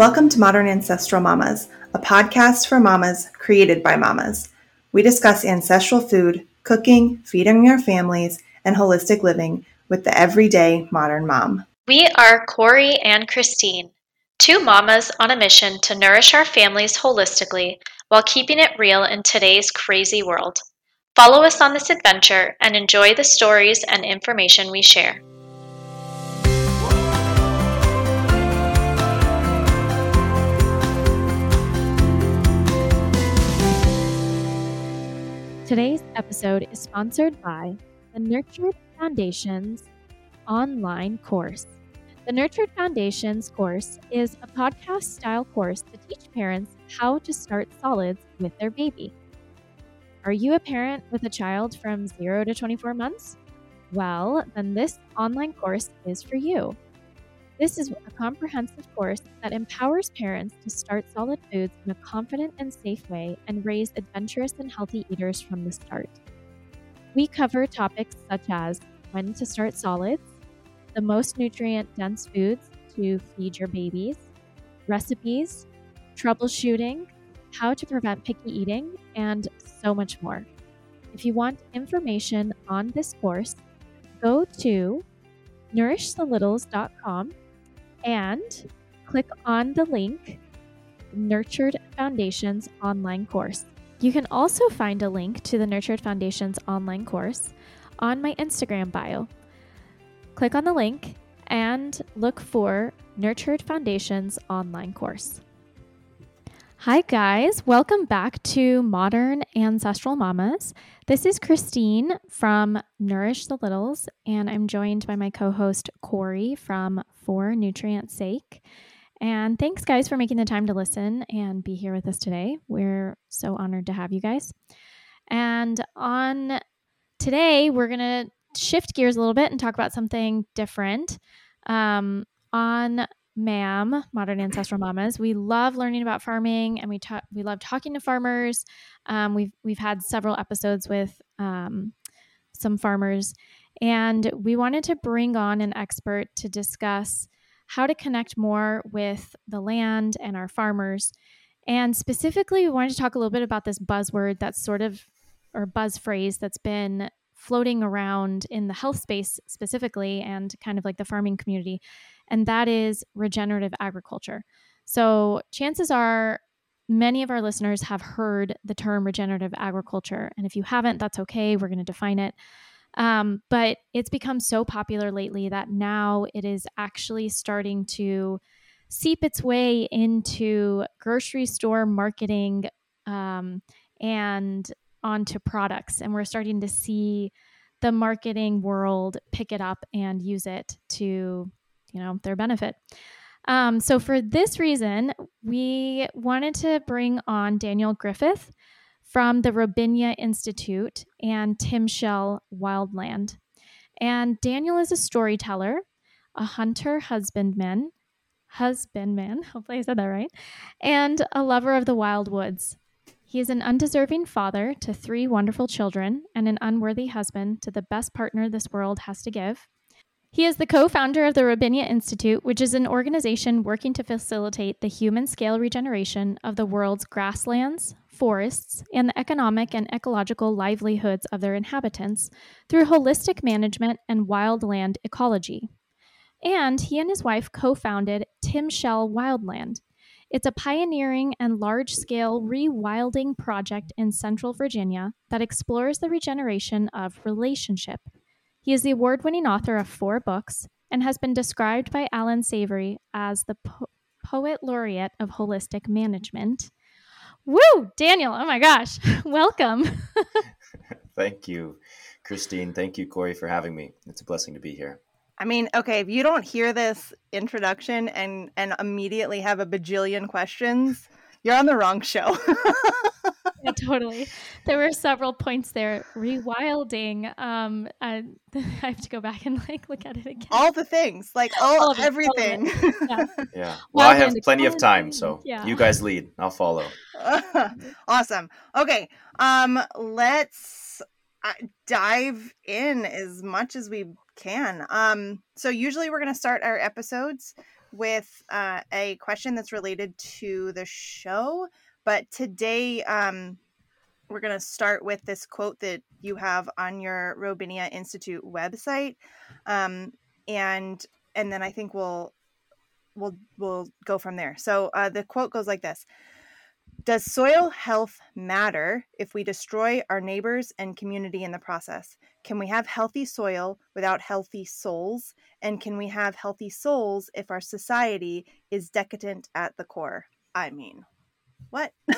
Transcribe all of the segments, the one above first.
Welcome to Modern Ancestral Mamas, a podcast for mamas created by mamas. We discuss ancestral food, cooking, feeding our families, and holistic living with the everyday modern mom. We are Corey and Christine, two mamas on a mission to nourish our families holistically while keeping it real in today's crazy world. Follow us on this adventure and enjoy the stories and information we share. Today's episode is sponsored by the Nurtured Foundation's online course. The Nurtured Foundations course is a podcast style course to teach parents how to start solids with their baby. Are you a parent with a child from 0 to 24 months? Well, then this online course is for you. This is a comprehensive course that empowers parents to start solid foods in a confident and safe way and raise adventurous and healthy eaters from the start. We cover topics such as when to start solids, the most nutrient dense foods to feed your babies, recipes, troubleshooting, how to prevent picky eating, and so much more. If you want information on this course, go to nourishthelittles.com and click on the link Nurtured Foundations online course. You can also find a link to the Nurtured Foundations online course on my Instagram bio. Click on the link and look for Nurtured Foundations online course. Hi, guys. Welcome back to Modern Ancestral Mamas. This is Christine from Nourish the Littles, and I'm joined by my co host Corey from For Nutrient Sake. And thanks, guys, for making the time to listen and be here with us today. We're so honored to have you guys. And on today, we're going to shift gears a little bit and talk about something different. Um, on MAM, Modern Ancestral Mamas. We love learning about farming, and we talk. We love talking to farmers. Um, we've we've had several episodes with um, some farmers, and we wanted to bring on an expert to discuss how to connect more with the land and our farmers. And specifically, we wanted to talk a little bit about this buzzword that's sort of or buzz phrase that's been floating around in the health space specifically and kind of like the farming community and that is regenerative agriculture. So, chances are many of our listeners have heard the term regenerative agriculture. And if you haven't, that's okay. We're going to define it. Um, but it's become so popular lately that now it is actually starting to seep its way into grocery store marketing um, and onto products. And we're starting to see the marketing world pick it up and use it to you know their benefit. Um, so for this reason, we wanted to bring on Daniel Griffith from the Robinia Institute and Timshel Wildland. And Daniel is a storyteller, a hunter husbandman, husbandman, hopefully I said that right, and a lover of the wild woods. He is an undeserving father to three wonderful children and an unworthy husband to the best partner this world has to give. He is the co founder of the Robinia Institute, which is an organization working to facilitate the human scale regeneration of the world's grasslands, forests, and the economic and ecological livelihoods of their inhabitants through holistic management and wildland ecology. And he and his wife co founded Timshel Wildland. It's a pioneering and large scale rewilding project in central Virginia that explores the regeneration of relationship he is the award winning author of four books and has been described by Allan Savory as the po- poet laureate of holistic management. Woo, Daniel, oh my gosh, welcome. Thank you, Christine. Thank you, Corey, for having me. It's a blessing to be here. I mean, okay, if you don't hear this introduction and and immediately have a bajillion questions, you're on the wrong show. yeah, totally. There were several points there. Rewilding. Um, I, I, have to go back and like look at it again. All the things, like all, all everything. Yeah. yeah. Well, I have plenty of time, so yeah. you guys lead. I'll follow. awesome. Okay. Um, let's uh, dive in as much as we can. Um, so usually we're going to start our episodes with uh, a question that's related to the show, but today um, we're going to start with this quote that you have on your Robinia Institute website, um, and and then I think we'll we'll we'll go from there. So uh, the quote goes like this: does soil health matter if we destroy our neighbors and community in the process? Can we have healthy soil without healthy souls? And can we have healthy souls if our society is decadent at the core? I mean, what?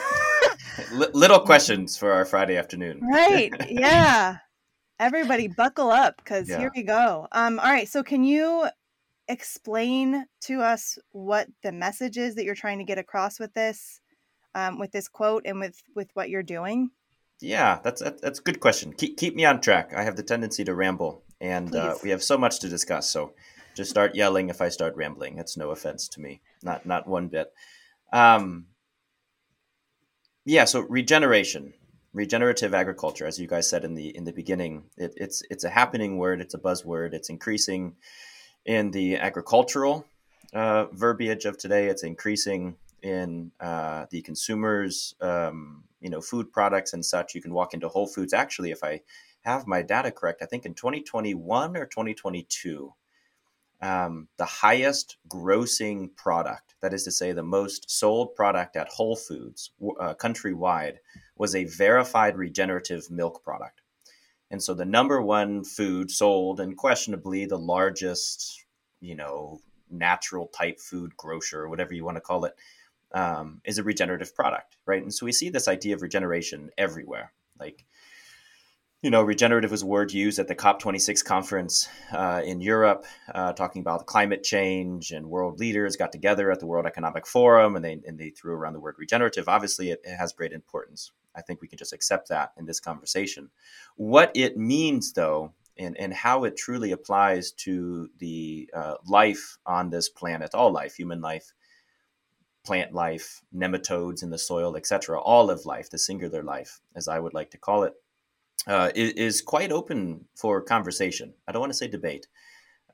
L- little questions for our Friday afternoon. Right. Yeah. Everybody buckle up because yeah. here we go. Um, all right. So, can you explain to us what the message is that you're trying to get across with this? um, with this quote and with with what you're doing? Yeah, that's that's a good question. Keep keep me on track. I have the tendency to ramble, and uh, we have so much to discuss. So just start yelling if I start rambling. It's no offense to me, not not one bit. Um, yeah, so regeneration, regenerative agriculture, as you guys said in the in the beginning, it, it's it's a happening word. It's a buzzword. It's increasing in the agricultural uh, verbiage of today. It's increasing in uh, the consumers, um, you know, food products and such. You can walk into Whole Foods. Actually, if I have my data correct, I think in 2021 or 2022, um, the highest grossing product, that is to say, the most sold product at Whole Foods uh, countrywide, was a verified regenerative milk product. And so the number one food sold, and questionably the largest, you know, natural type food grocer, whatever you want to call it, um, is a regenerative product, right? And so we see this idea of regeneration everywhere. Like, you know, regenerative was a word used at the COP26 conference uh, in Europe, uh, talking about climate change, and world leaders got together at the World Economic Forum, and they and they threw around the word regenerative. Obviously, it, it has great importance. I think we can just accept that in this conversation. What it means, though, and, and how it truly applies to the uh, life on this planet, all life, human life, plant life, nematodes in the soil, etc., all of life, the singular life, as I would like to call it, uh, is, quite open for conversation. I don't want to say debate,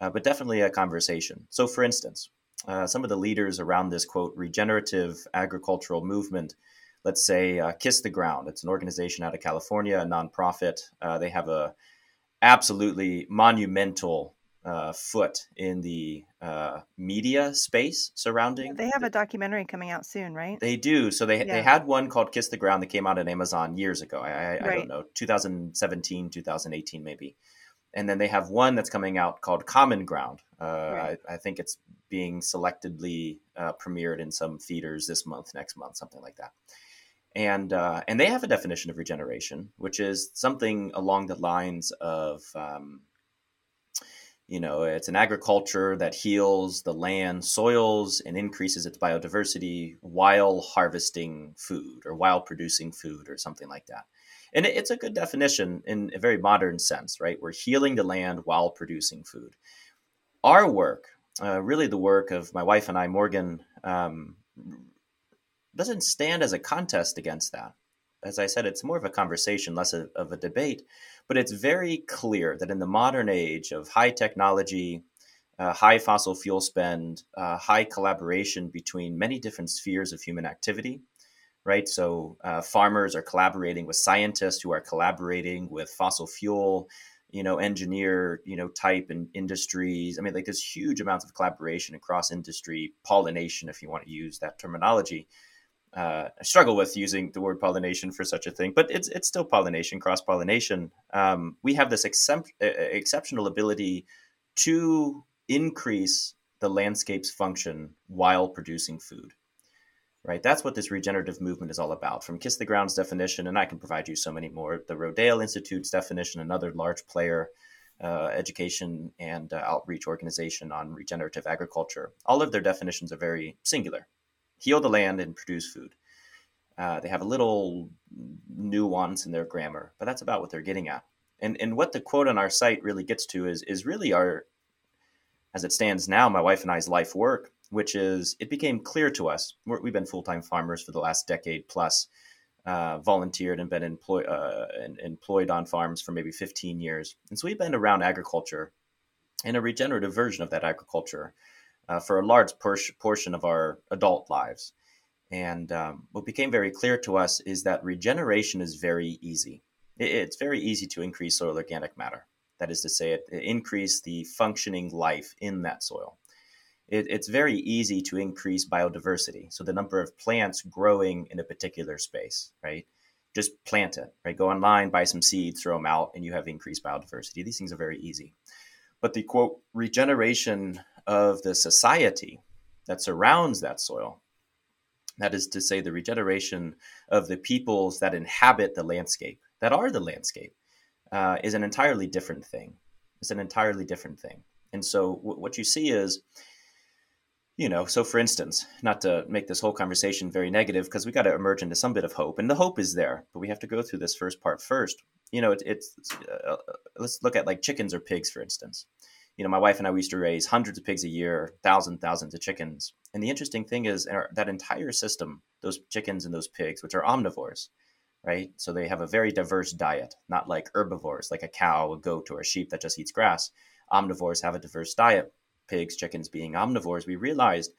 uh, but definitely a conversation. So, for instance, uh, some of the leaders around this quote regenerative agricultural movement, let's say uh, Kiss the Ground. It's an organization out of California, a nonprofit. Uh, they have a absolutely monumental uh, foot in the uh, media space surrounding. They have a documentary coming out soon, right? They do. So they yeah. they had one called "Kiss the Ground" that came out on Amazon years ago. I, I, right. I, don't know, 2017, 2018, maybe. And then they have one that's coming out called "Common Ground." Uh, right. I, I, think it's being selectively uh, premiered in some theaters this month, next month, something like that. And uh, and they have a definition of regeneration, which is something along the lines of um, you know, it's an agriculture that heals the land, soils, and increases its biodiversity while harvesting food or while producing food or something like that. And it's a good definition in a very modern sense, right? We're healing the land while producing food. Our work, uh, really the work of my wife and I, Morgan, um, doesn't stand as a contest against that. As I said, it's more of a conversation, less of, a debate but it's very clear that in the modern age of high technology, uh, high fossil fuel spend, uh, high collaboration between many different spheres of human activity, right? So uh, farmers are collaborating with scientists who are collaborating with fossil fuel, you know, engineer, you know, type and industries. I mean, like there's huge amounts of collaboration across industry, pollination, if you want to use that terminology uh, I struggle with using the word pollination for such a thing, but it's it's still pollination, cross pollination. Um, we have this exceptional ability to increase the landscape's function while producing food. Right, that's what this regenerative movement is all about. From Kiss the Ground's definition, and I can provide you so many more. The Rodale Institute's definition, another large player, uh, education and uh, outreach organization on regenerative agriculture. All of their definitions are very singular heal the land and produce food. Uh, they have a little nuance in their grammar, but that's about what they're getting at. And and what the quote on our site really gets to is is really our, as it stands now, my wife and I's life work, which is it became clear to us. we have been full time farmers for the last decade plus, uh, volunteered and been uh, employed on farms for maybe 15 years, and so we've been around agriculture, and a regenerative version of that agriculture uh, for a large por- portion of our adult lives. And um, what became very clear to us is that regeneration is very easy. It, it's very easy to increase soil organic matter. That is to say, it, it increase the functioning life in that soil. It, it's very easy to increase biodiversity. So the number of plants growing in a particular space, right? Just plant it, right? Go online, buy some seeds, throw them out, and you have increased biodiversity. These things are very easy. But the quote regeneration of the society that surrounds that soil that is to say, the regeneration of the peoples that inhabit the landscape, that are the landscape, uh, is an entirely different thing. It's an entirely different thing. And so, w- what you see is, you know, so for instance, not to make this whole conversation very negative, because we got to emerge into some bit of hope, and the hope is there, but we have to go through this first part first. You know, it, it's uh, let's look at like chickens or pigs, for instance you know, my wife and I used to raise hundreds of pigs a year, thousands, thousands of chickens. And the interesting thing is our, that entire system, those chickens and those pigs, which are omnivores, right? So they have a very diverse diet, not like herbivores, like a cow, a goat, or a sheep that just eats grass. Omnivores have a diverse diet. Pigs, chickens being omnivores, we realized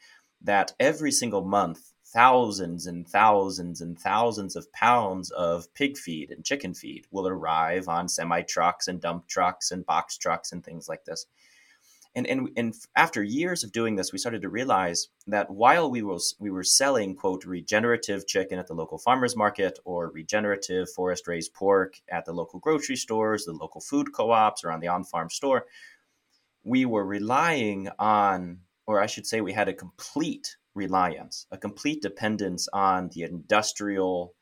that every single month, thousands and thousands and thousands of pounds of pig feed and chicken feed will arrive on semi trucks and dump trucks and box trucks and things like this and and and after years of doing this, we started to realize that while we was we were selling quote regenerative chicken at the local farmers market or regenerative forest raised pork at the local grocery stores, the local food co-ops, or on the on-farm store, we were relying on, or I should say, we had a complete reliance, a complete dependence on the industrial,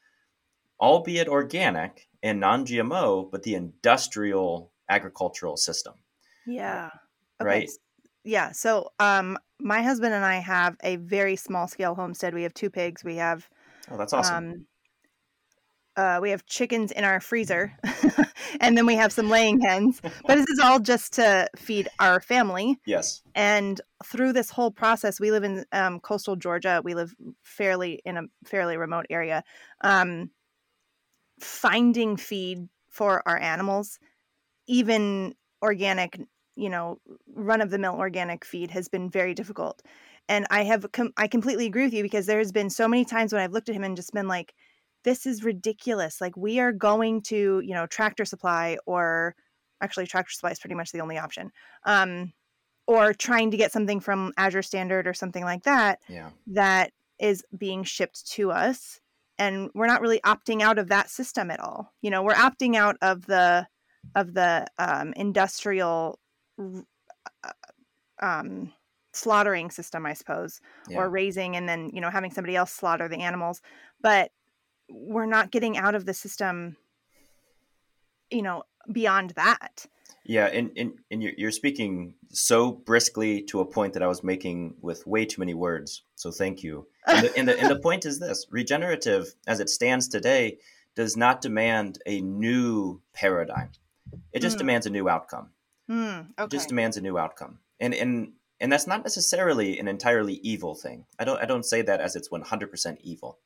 albeit organic and non-GMO, but the industrial agricultural system. Yeah. Okay. Right. Yeah. So, um, my husband and I have a very small scale homestead. We have two pigs. We have. Oh, that's awesome. Um, uh, we have chickens in our freezer, and then we have some laying hens. But this is all just to feed our family. Yes. And through this whole process, we live in um, coastal Georgia. We live fairly in a fairly remote area. Um, finding feed for our animals, even organic you know run of the mill organic feed has been very difficult. And i have com- i completely agree with you because there's been so many times when i've looked at him and just been like this is ridiculous. Like we are going to you know tractor supply or actually tractor supply is pretty much the only option um or trying to get something from azure standard or something like that yeah. that is being shipped to us and we're not really opting out of that system at all. You know we're opting out of the of the um, industrial um, slaughtering system, I suppose, yeah. or raising and then, you know, having somebody else slaughter the animals. But we're not getting out of the system, you know, beyond that. Yeah, and, and, and you're, you're speaking so briskly to a point that I was making with way too many words. So thank you. And the, and the, and the point is this regenerative, as it stands today, does not demand a new paradigm, it just mm. demands a new outcome. Mm, okay. It just demands a new outcome, and and and that's not necessarily an entirely evil thing. I don't I don't say that as it's one hundred percent evil.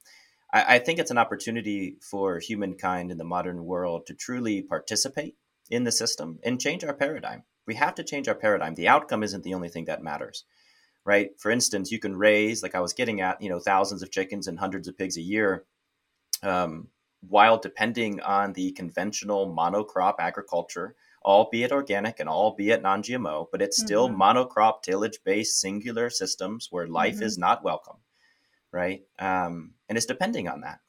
I, I think it's an opportunity for humankind in the modern world to truly participate in the system and change our paradigm. We have to change our paradigm. The outcome isn't the only thing that matters, right? For instance, you can raise, like I was getting at, you know, thousands of chickens and hundreds of pigs a year, um, while depending on the conventional monocrop agriculture albeit organic and albeit non GMO, but it's still mm-hmm. monocrop tillage based singular systems where life mm-hmm. is not welcome, right? Um, and it's depending on that.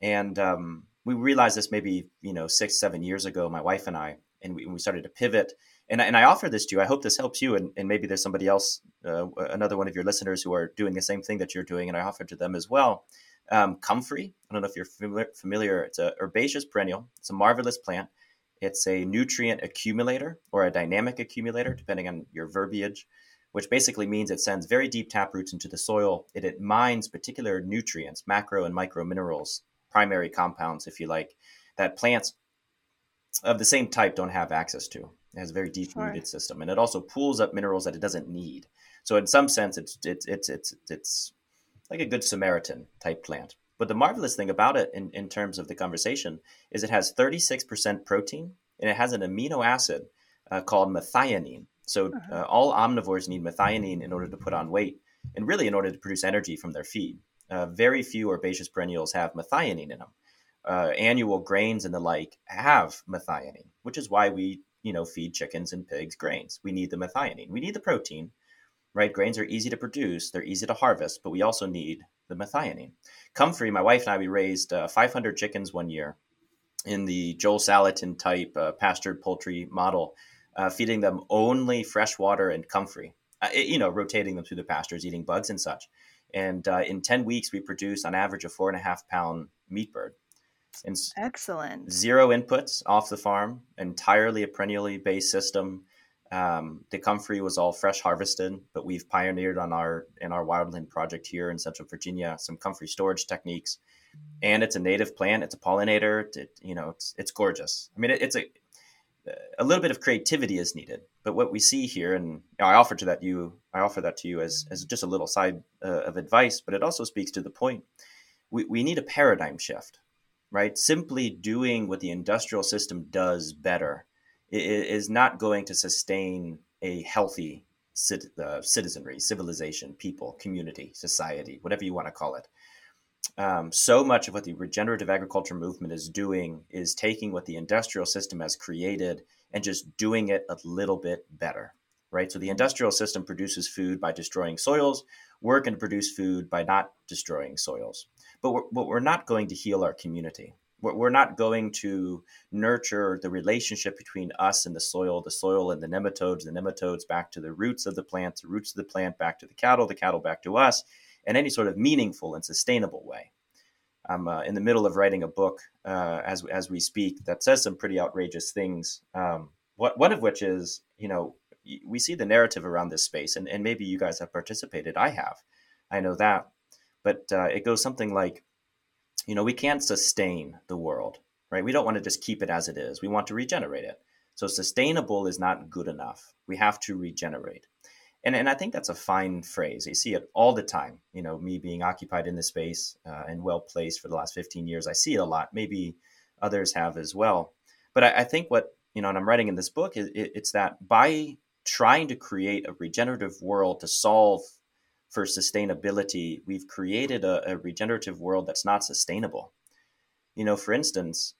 And um, we realized this maybe, you know, six, seven years ago, my wife and I, and we, we started to pivot. And, and I offer this to you. I hope this helps you. And, and maybe there's somebody else, uh, another one of your listeners who are doing the same thing that you're doing. And I offer to them as well. Um, comfrey, I don't know if you're familiar. It's a herbaceous perennial. It's a marvelous plant. It's a nutrient accumulator or a dynamic accumulator, depending on your verbiage, which basically means it sends very deep tap roots into the soil. It, it mines particular nutrients, macro and micro minerals, primary compounds, if you like, that plants of the same type don't have access to. It has a very deep rooted sure. system, and it also pulls up minerals that it doesn't need. So, in some sense, it's it's it's it's it's like a good Samaritan type plant. But the marvelous thing about it in, in terms of the conversation is it has 36% protein and it has an amino acid uh, called methionine. So uh-huh. uh, all omnivores need methionine in order to put on weight, and really in order to produce energy from their feed. Uh, very few herbaceous perennials have methionine in them. Uh, annual grains and the like have methionine, which is why we you know feed chickens and pigs grains. We need the methionine. We need the protein, right? Grains are easy to produce, they're easy to harvest, but we also need the methionine. Comfrey, my wife and I, we raised uh, 500 chickens one year in the Joel Salatin type uh, pastured poultry model, uh, feeding them only fresh water and comfrey, uh, you know, rotating them through the pastures, eating bugs and such. And uh, in 10 weeks, we produced on average a four and a half pound meat bird. And Excellent. Zero inputs off the farm, entirely a perennially based system. Um, the comfrey was all fresh harvested, but we've pioneered on our in our wildland project here in Central Virginia some comfrey storage techniques. And it's a native plant. It's a pollinator. It, you know, it's it's gorgeous. I mean, it, it's a a little bit of creativity is needed. But what we see here, and I offer to that you, I offer that to you as as just a little side uh, of advice, but it also speaks to the point. We we need a paradigm shift, right? Simply doing what the industrial system does better is not going to sustain a healthy uh, citizenry, civilization, people, community, society, whatever you want to call it. Um, so much of what the regenerative agriculture movement is doing is taking what the industrial system has created and just doing it a little bit better, right? So the industrial system produces food by destroying soils. We're going to produce food by not destroying soils. But we're, but we're not going to heal our community we're not going to nurture the relationship between us and the soil, the soil and the nematodes, the nematodes back to the roots of the plant, the roots of the plant back to the cattle, the cattle back to us, in any sort of meaningful and sustainable way. I'm uh, in the middle of writing a book uh, as as we speak that says some pretty outrageous things. Um, what, one of which is, you know, we see the narrative around this space, and, and maybe you guys have participated. I have, I know that, but uh, it goes something like you know, we can't sustain the world, right? We don't want to just keep it as it is. We want to regenerate it. So sustainable is not good enough. We have to regenerate. And, and I think that's a fine phrase. You see it all the time. You know, me being occupied in this space uh, and well placed for the last 15 years, I see it a lot. Maybe others have as well. But I, I think what, you know, and I'm writing in this book, is it, it's that by trying to create a regenerative world to solve for sustainability, we've created a, a regenerative world that's not sustainable. You know, for instance,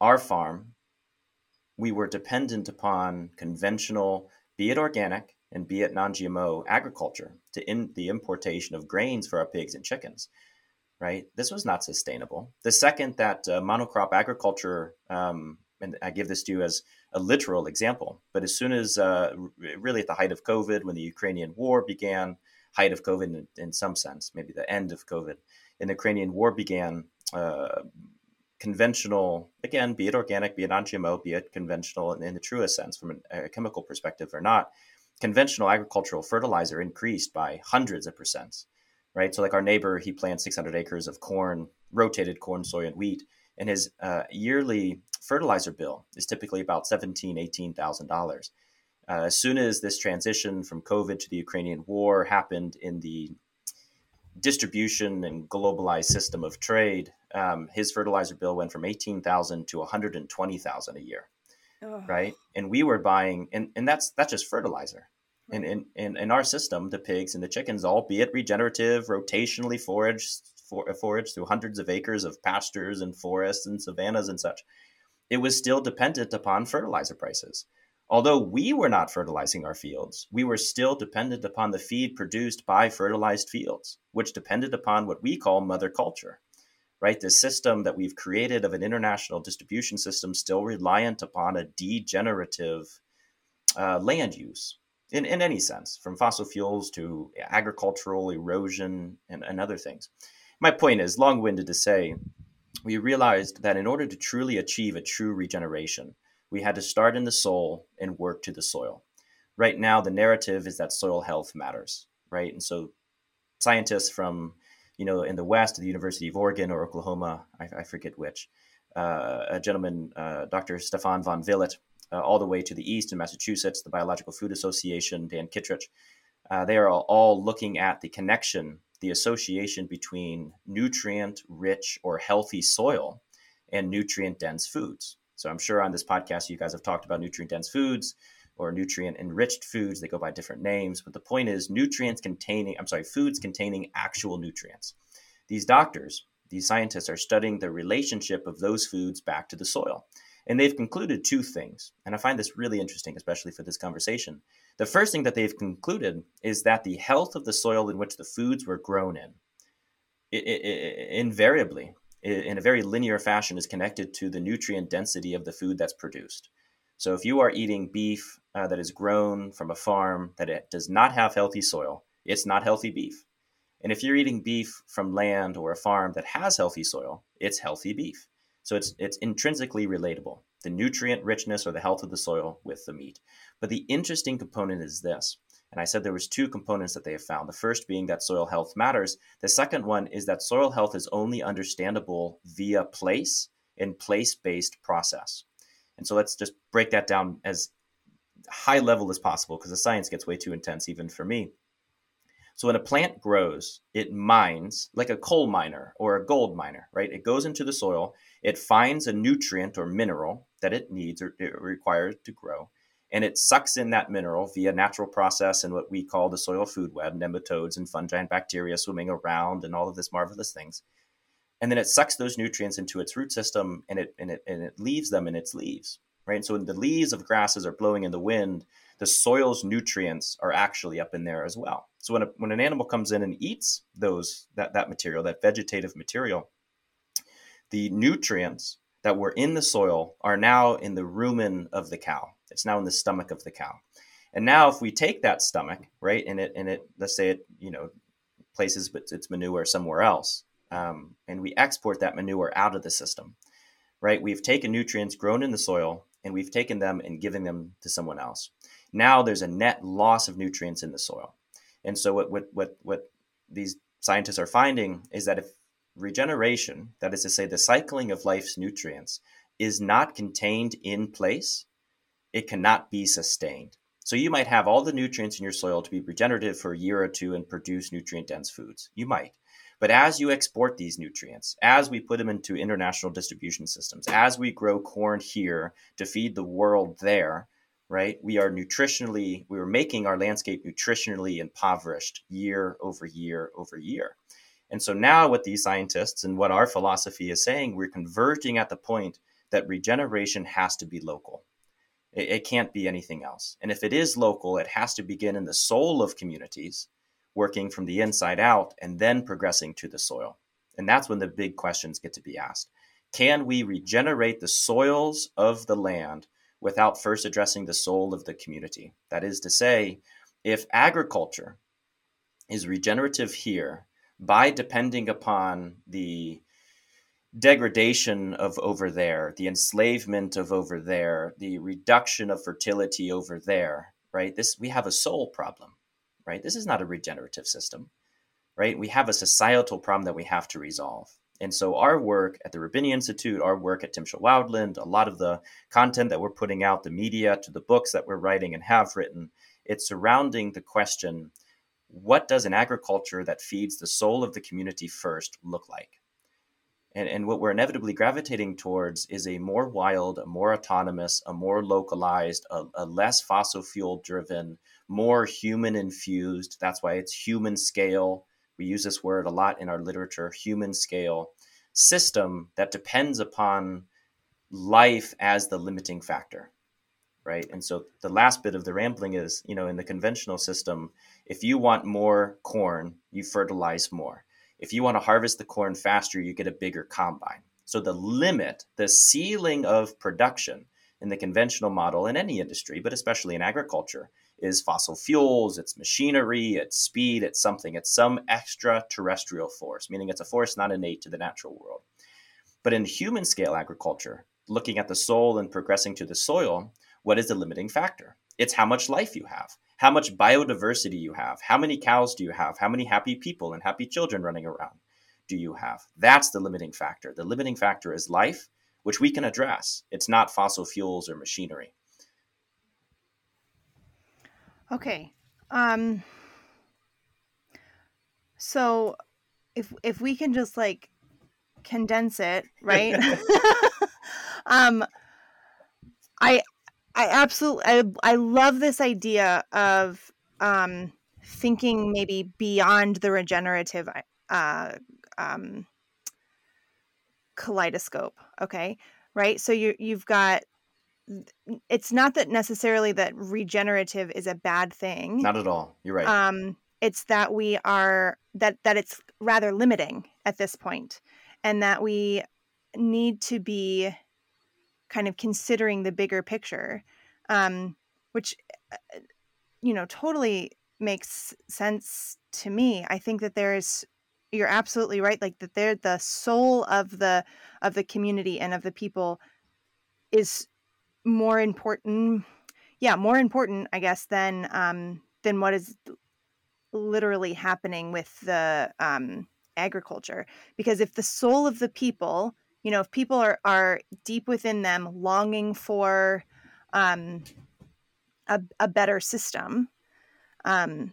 our farm, we were dependent upon conventional, be it organic and be it non GMO agriculture to in the importation of grains for our pigs and chickens. Right? This was not sustainable. The second that uh, monocrop agriculture, um, and I give this to you as a literal example, but as soon as uh, really at the height of COVID, when the Ukrainian war began, height of COVID in, in some sense, maybe the end of COVID, and the Ukrainian war began, uh, conventional, again, be it organic, be it non GMO, be it conventional in, in the truest sense from a, a chemical perspective or not, conventional agricultural fertilizer increased by hundreds of percents, right? So, like our neighbor, he plants 600 acres of corn, rotated corn, soy, and wheat, and his uh, yearly fertilizer bill is typically about seventeen, eighteen thousand dollars. Uh, as soon as this transition from COVID to the Ukrainian war happened in the distribution and globalized system of trade, um, his fertilizer bill went from 18,000 to 120,000 a year. Oh. Right. And we were buying, and, and that's, that's just fertilizer. And in, in, in our system, the pigs and the chickens, albeit regenerative, rotationally foraged, for, foraged through hundreds of acres of pastures and forests and savannas and such, it was still dependent upon fertilizer prices. Although we were not fertilizing our fields, we were still dependent upon the feed produced by fertilized fields, which depended upon what we call mother culture, right? This system that we've created of an international distribution system still reliant upon a degenerative uh, land use in, in any sense, from fossil fuels to agricultural erosion and, and other things. My point is long winded to say, we realized that in order to truly achieve a true regeneration, we had to start in the soul and work to the soil. Right now, the narrative is that soil health matters, right? And so scientists from, you know, in the West, the University of Oregon or Oklahoma, I, I forget which, uh, a gentleman, uh, Dr. Stephan van Vliet, uh, all the way to the east in Massachusetts, the Bionutrient Food Association, Dan Kittredge, uh, they are all looking at the connection, the association between nutrient rich or healthy soil and nutrient dense foods. So I'm sure on this podcast, you guys have talked about nutrient dense foods or nutrient enriched foods. They go by different names, but the point is nutrients containing, I'm sorry, foods containing actual nutrients. These doctors, these scientists are studying the relationship of those foods back to the soil. And they've concluded two things. And I find this really interesting, especially for this conversation. The first thing that they've concluded is that the health of the soil in which the foods were grown in, it, it, it, invariably, in a very linear fashion, is connected to the nutrient density of the food that's produced. So if you are eating beef uh, that is grown from a farm that it does not have healthy soil, it's not healthy beef. And if you're eating beef from land or a farm that has healthy soil, it's healthy beef. So it's it's intrinsically relatable, the nutrient richness or the health of the soil with the meat. But the interesting component is this. And I said there was two components that they have found. The first being that soil health matters. The second one is that soil health is only understandable via place and place-based process. And so let's just break that down as high level as possible because the science gets way too intense even for me. So when a plant grows, it mines like a coal miner or a gold miner, right? It goes into the soil, it finds a nutrient or mineral that it needs or it requires to grow, and it sucks in that mineral via natural process and what we call the soil food web, nematodes and fungi and bacteria swimming around and all of this marvelous things. And then it sucks those nutrients into its root system and it and it and it leaves them in its leaves right? And so when the leaves of grasses are blowing in the wind the soil's nutrients are actually up in there as well. So when, a, when an animal comes in and eats those that, that material that vegetative material the nutrients that were in the soil are now in the rumen of the cow it's now in the stomach of the cow and now if we take that stomach right and it and it let's say it you know places its manure somewhere else um, and we export that manure out of the system, right? We've taken nutrients grown in the soil and we've taken them and given them to someone else. Now there's a net loss of nutrients in the soil. And so what, what, what, what these scientists are finding is that if regeneration, that is to say, the cycling of life's nutrients, is not contained in place, it cannot be sustained. So you might have all the nutrients in your soil to be regenerative for a year or two and produce nutrient dense foods. You might. But as you export these nutrients, as we put them into international distribution systems, as we grow corn here to feed the world there, right? We are nutritionally, we are making our landscape nutritionally impoverished year over year over year. And so now, what these scientists and what our philosophy is saying, we're converging at the point that regeneration has to be local. It, it can't be anything else. And if it is local, it has to begin in the soul of communities working from the inside out and then progressing to the soil. And that's when the big questions get to be asked. Can we regenerate the soils of the land without first addressing the soul of the community? That is to say, if agriculture is regenerative here by depending upon the degradation of over there, the enslavement of over there, the reduction of fertility over there, right? This we have a soul problem right? This is not a regenerative system, right? We have a societal problem that we have to resolve. And so our work at the Robinia Institute, our work at Timshel Wildland, a lot of the content that we're putting out, the media to the books that we're writing and have written, it's surrounding the question, what does an agriculture that feeds the soul of the community first look like? And, and what we're inevitably gravitating towards is a more wild, a more autonomous, a more localized, a, a less fossil fuel driven, more human infused. That's why it's human scale. We use this word a lot in our literature human scale system that depends upon life as the limiting factor. Right. And so the last bit of the rambling is, you know, in the conventional system, if you want more corn, you fertilize more. If you want to harvest the corn faster, you get a bigger combine. So the limit, the ceiling of production in the conventional model in any industry, but especially in agriculture, is fossil fuels, it's machinery, it's speed, it's something, it's some extraterrestrial force, meaning it's a force not innate to the natural world. But in human scale agriculture, looking at the soul and progressing to the soil, what is the limiting factor? It's how much life you have, how much biodiversity you have, how many cows do you have, how many happy people and happy children running around do you have? That's the limiting factor. The limiting factor is life, which we can address. It's not fossil fuels or machinery. Okay. Um so if if we can just like condense it, right? um I I absolutely I, I love this idea of um, thinking maybe beyond the regenerative uh, um, kaleidoscope. Okay, right. So you you've got. It's not that necessarily that regenerative is a bad thing. Not at all. You're right. Um, it's that we are that that it's rather limiting at this point, and that we need to be kind of considering the bigger picture, um, which uh, you know totally makes sense to me. I think that there is you're absolutely right like that they're the soul of the of the community and of the people is more important yeah more important i guess than um than what is literally happening with the um agriculture because if the soul of the people you know if people are are deep within them longing for um a, a better system um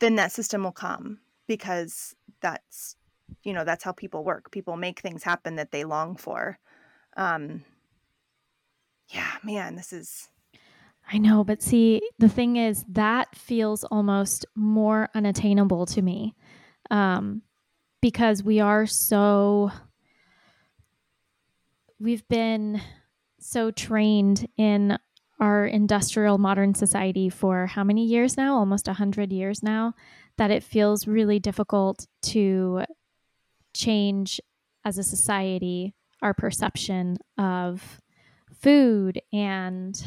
then that system will come because that's you know that's how people work people make things happen that they long for um yeah man this is I know, but see, the thing is that feels almost more unattainable to me. Um because we are so we've been so trained in our industrial modern society for how many years now? Almost 100 years now that it feels really difficult to change as a society our perception of food and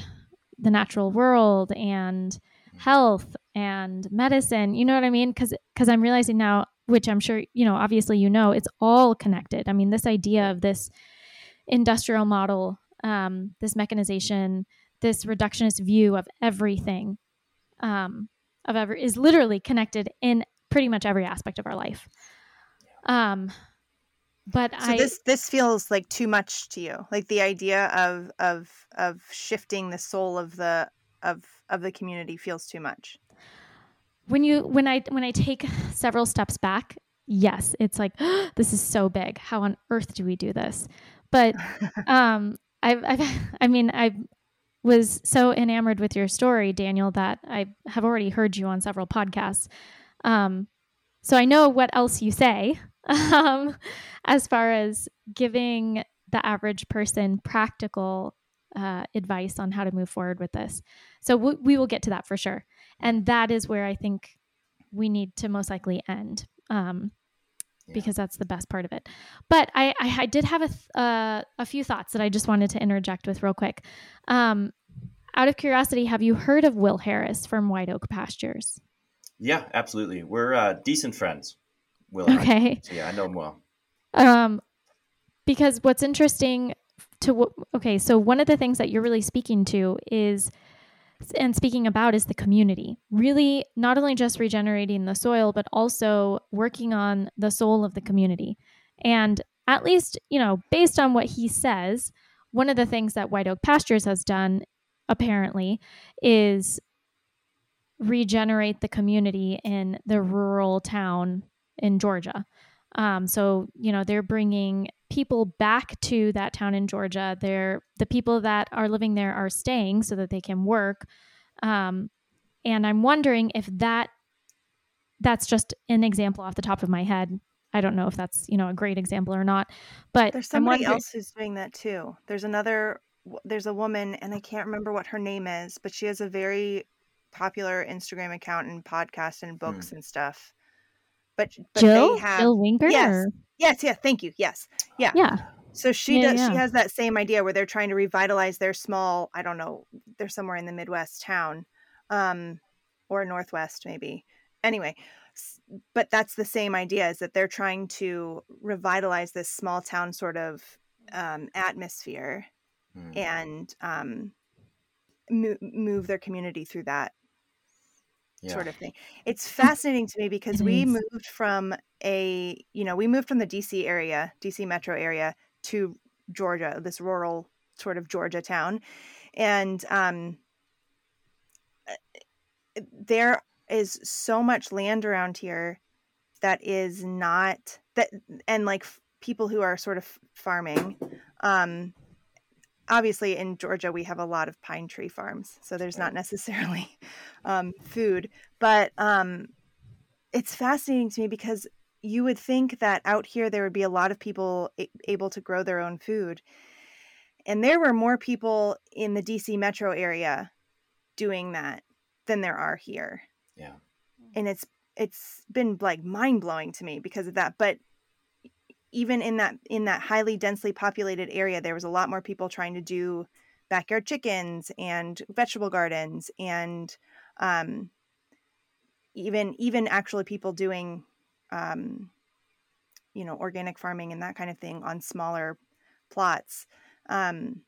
the natural world and health and medicine. You know what i mean? Because because i'm realizing now which i'm sure you know obviously you know it's all connected. I mean this idea of this industrial model um, this mechanization this reductionist view of everything um, of ever is literally connected in pretty much every aspect of our life. Um, but so I, this this feels like too much to you, like the idea of of of shifting the soul of the of of the community feels too much. When you when I when I take several steps back, yes, it's like oh, this is so big. How on earth do we do this? But um, I've, I've I mean I've was so enamored with your story, Daniel, that I have already heard you on several podcasts. Um, so I know what else you say um, as far as giving the average person practical uh, advice on how to move forward with this. So w- we will get to that for sure. And that is where I think we need to most likely end. Um, yeah. because that's the best part of it. But I, I, I did have a, th- uh, a few thoughts that I just wanted to interject with real quick. Um, out of curiosity, have you heard of Will Harris from White Oak Pastures? Yeah, absolutely. We're uh, decent friends. Will. Okay. So yeah, I know him well. Um, because what's interesting to okay, so one of the things that you're really speaking to is and speaking about is the community. Really, not only just regenerating the soil, but also working on the soul of the community. And at least, you know, based on what he says, one of the things that White Oak Pastures has done, apparently, is regenerate the community in the rural town in Georgia. Um, so you know they're bringing people back to that town in Georgia. They're the people that are living there are staying so that they can work. Um, and I'm wondering if that that's just an example off the top of my head. I don't know if that's you know a great example or not, but there's somebody else who's doing that too. There's another. There's a woman, and I can't remember what her name is, but she has a very popular Instagram account and podcast and books hmm. and stuff but, but Jill, have, Jill Winger. Yes, or? yes, yeah. Thank you. Yes, yeah, yeah. So she yeah, does. Yeah. She has that same idea where they're trying to revitalize their small. I don't know. They're somewhere in the Midwest town, um, or Northwest maybe. Anyway, but that's the same idea. Is that they're trying to revitalize this small town sort of um, atmosphere, hmm. and um, move, move their community through that yeah. sort of thing. It's fascinating to me because it we is. moved from a, you know, we moved from the DC area, DC metro area to Georgia, this rural sort of Georgia town. And um, eh, there is so much land around here that is not that and like people who are sort of farming um obviously in Georgia we have a lot of pine tree farms, so there's not necessarily um, food, but um, it's fascinating to me because you would think that out here there would be a lot of people a- able to grow their own food, and there were more people in the DC metro area doing that than there are here. Yeah, and it's it's been like mind blowing to me because of that, but even in that in that highly densely populated area there was a lot more people trying to do backyard chickens and vegetable gardens and um, even even actually people doing um, you know organic farming and that kind of thing on smaller plots um,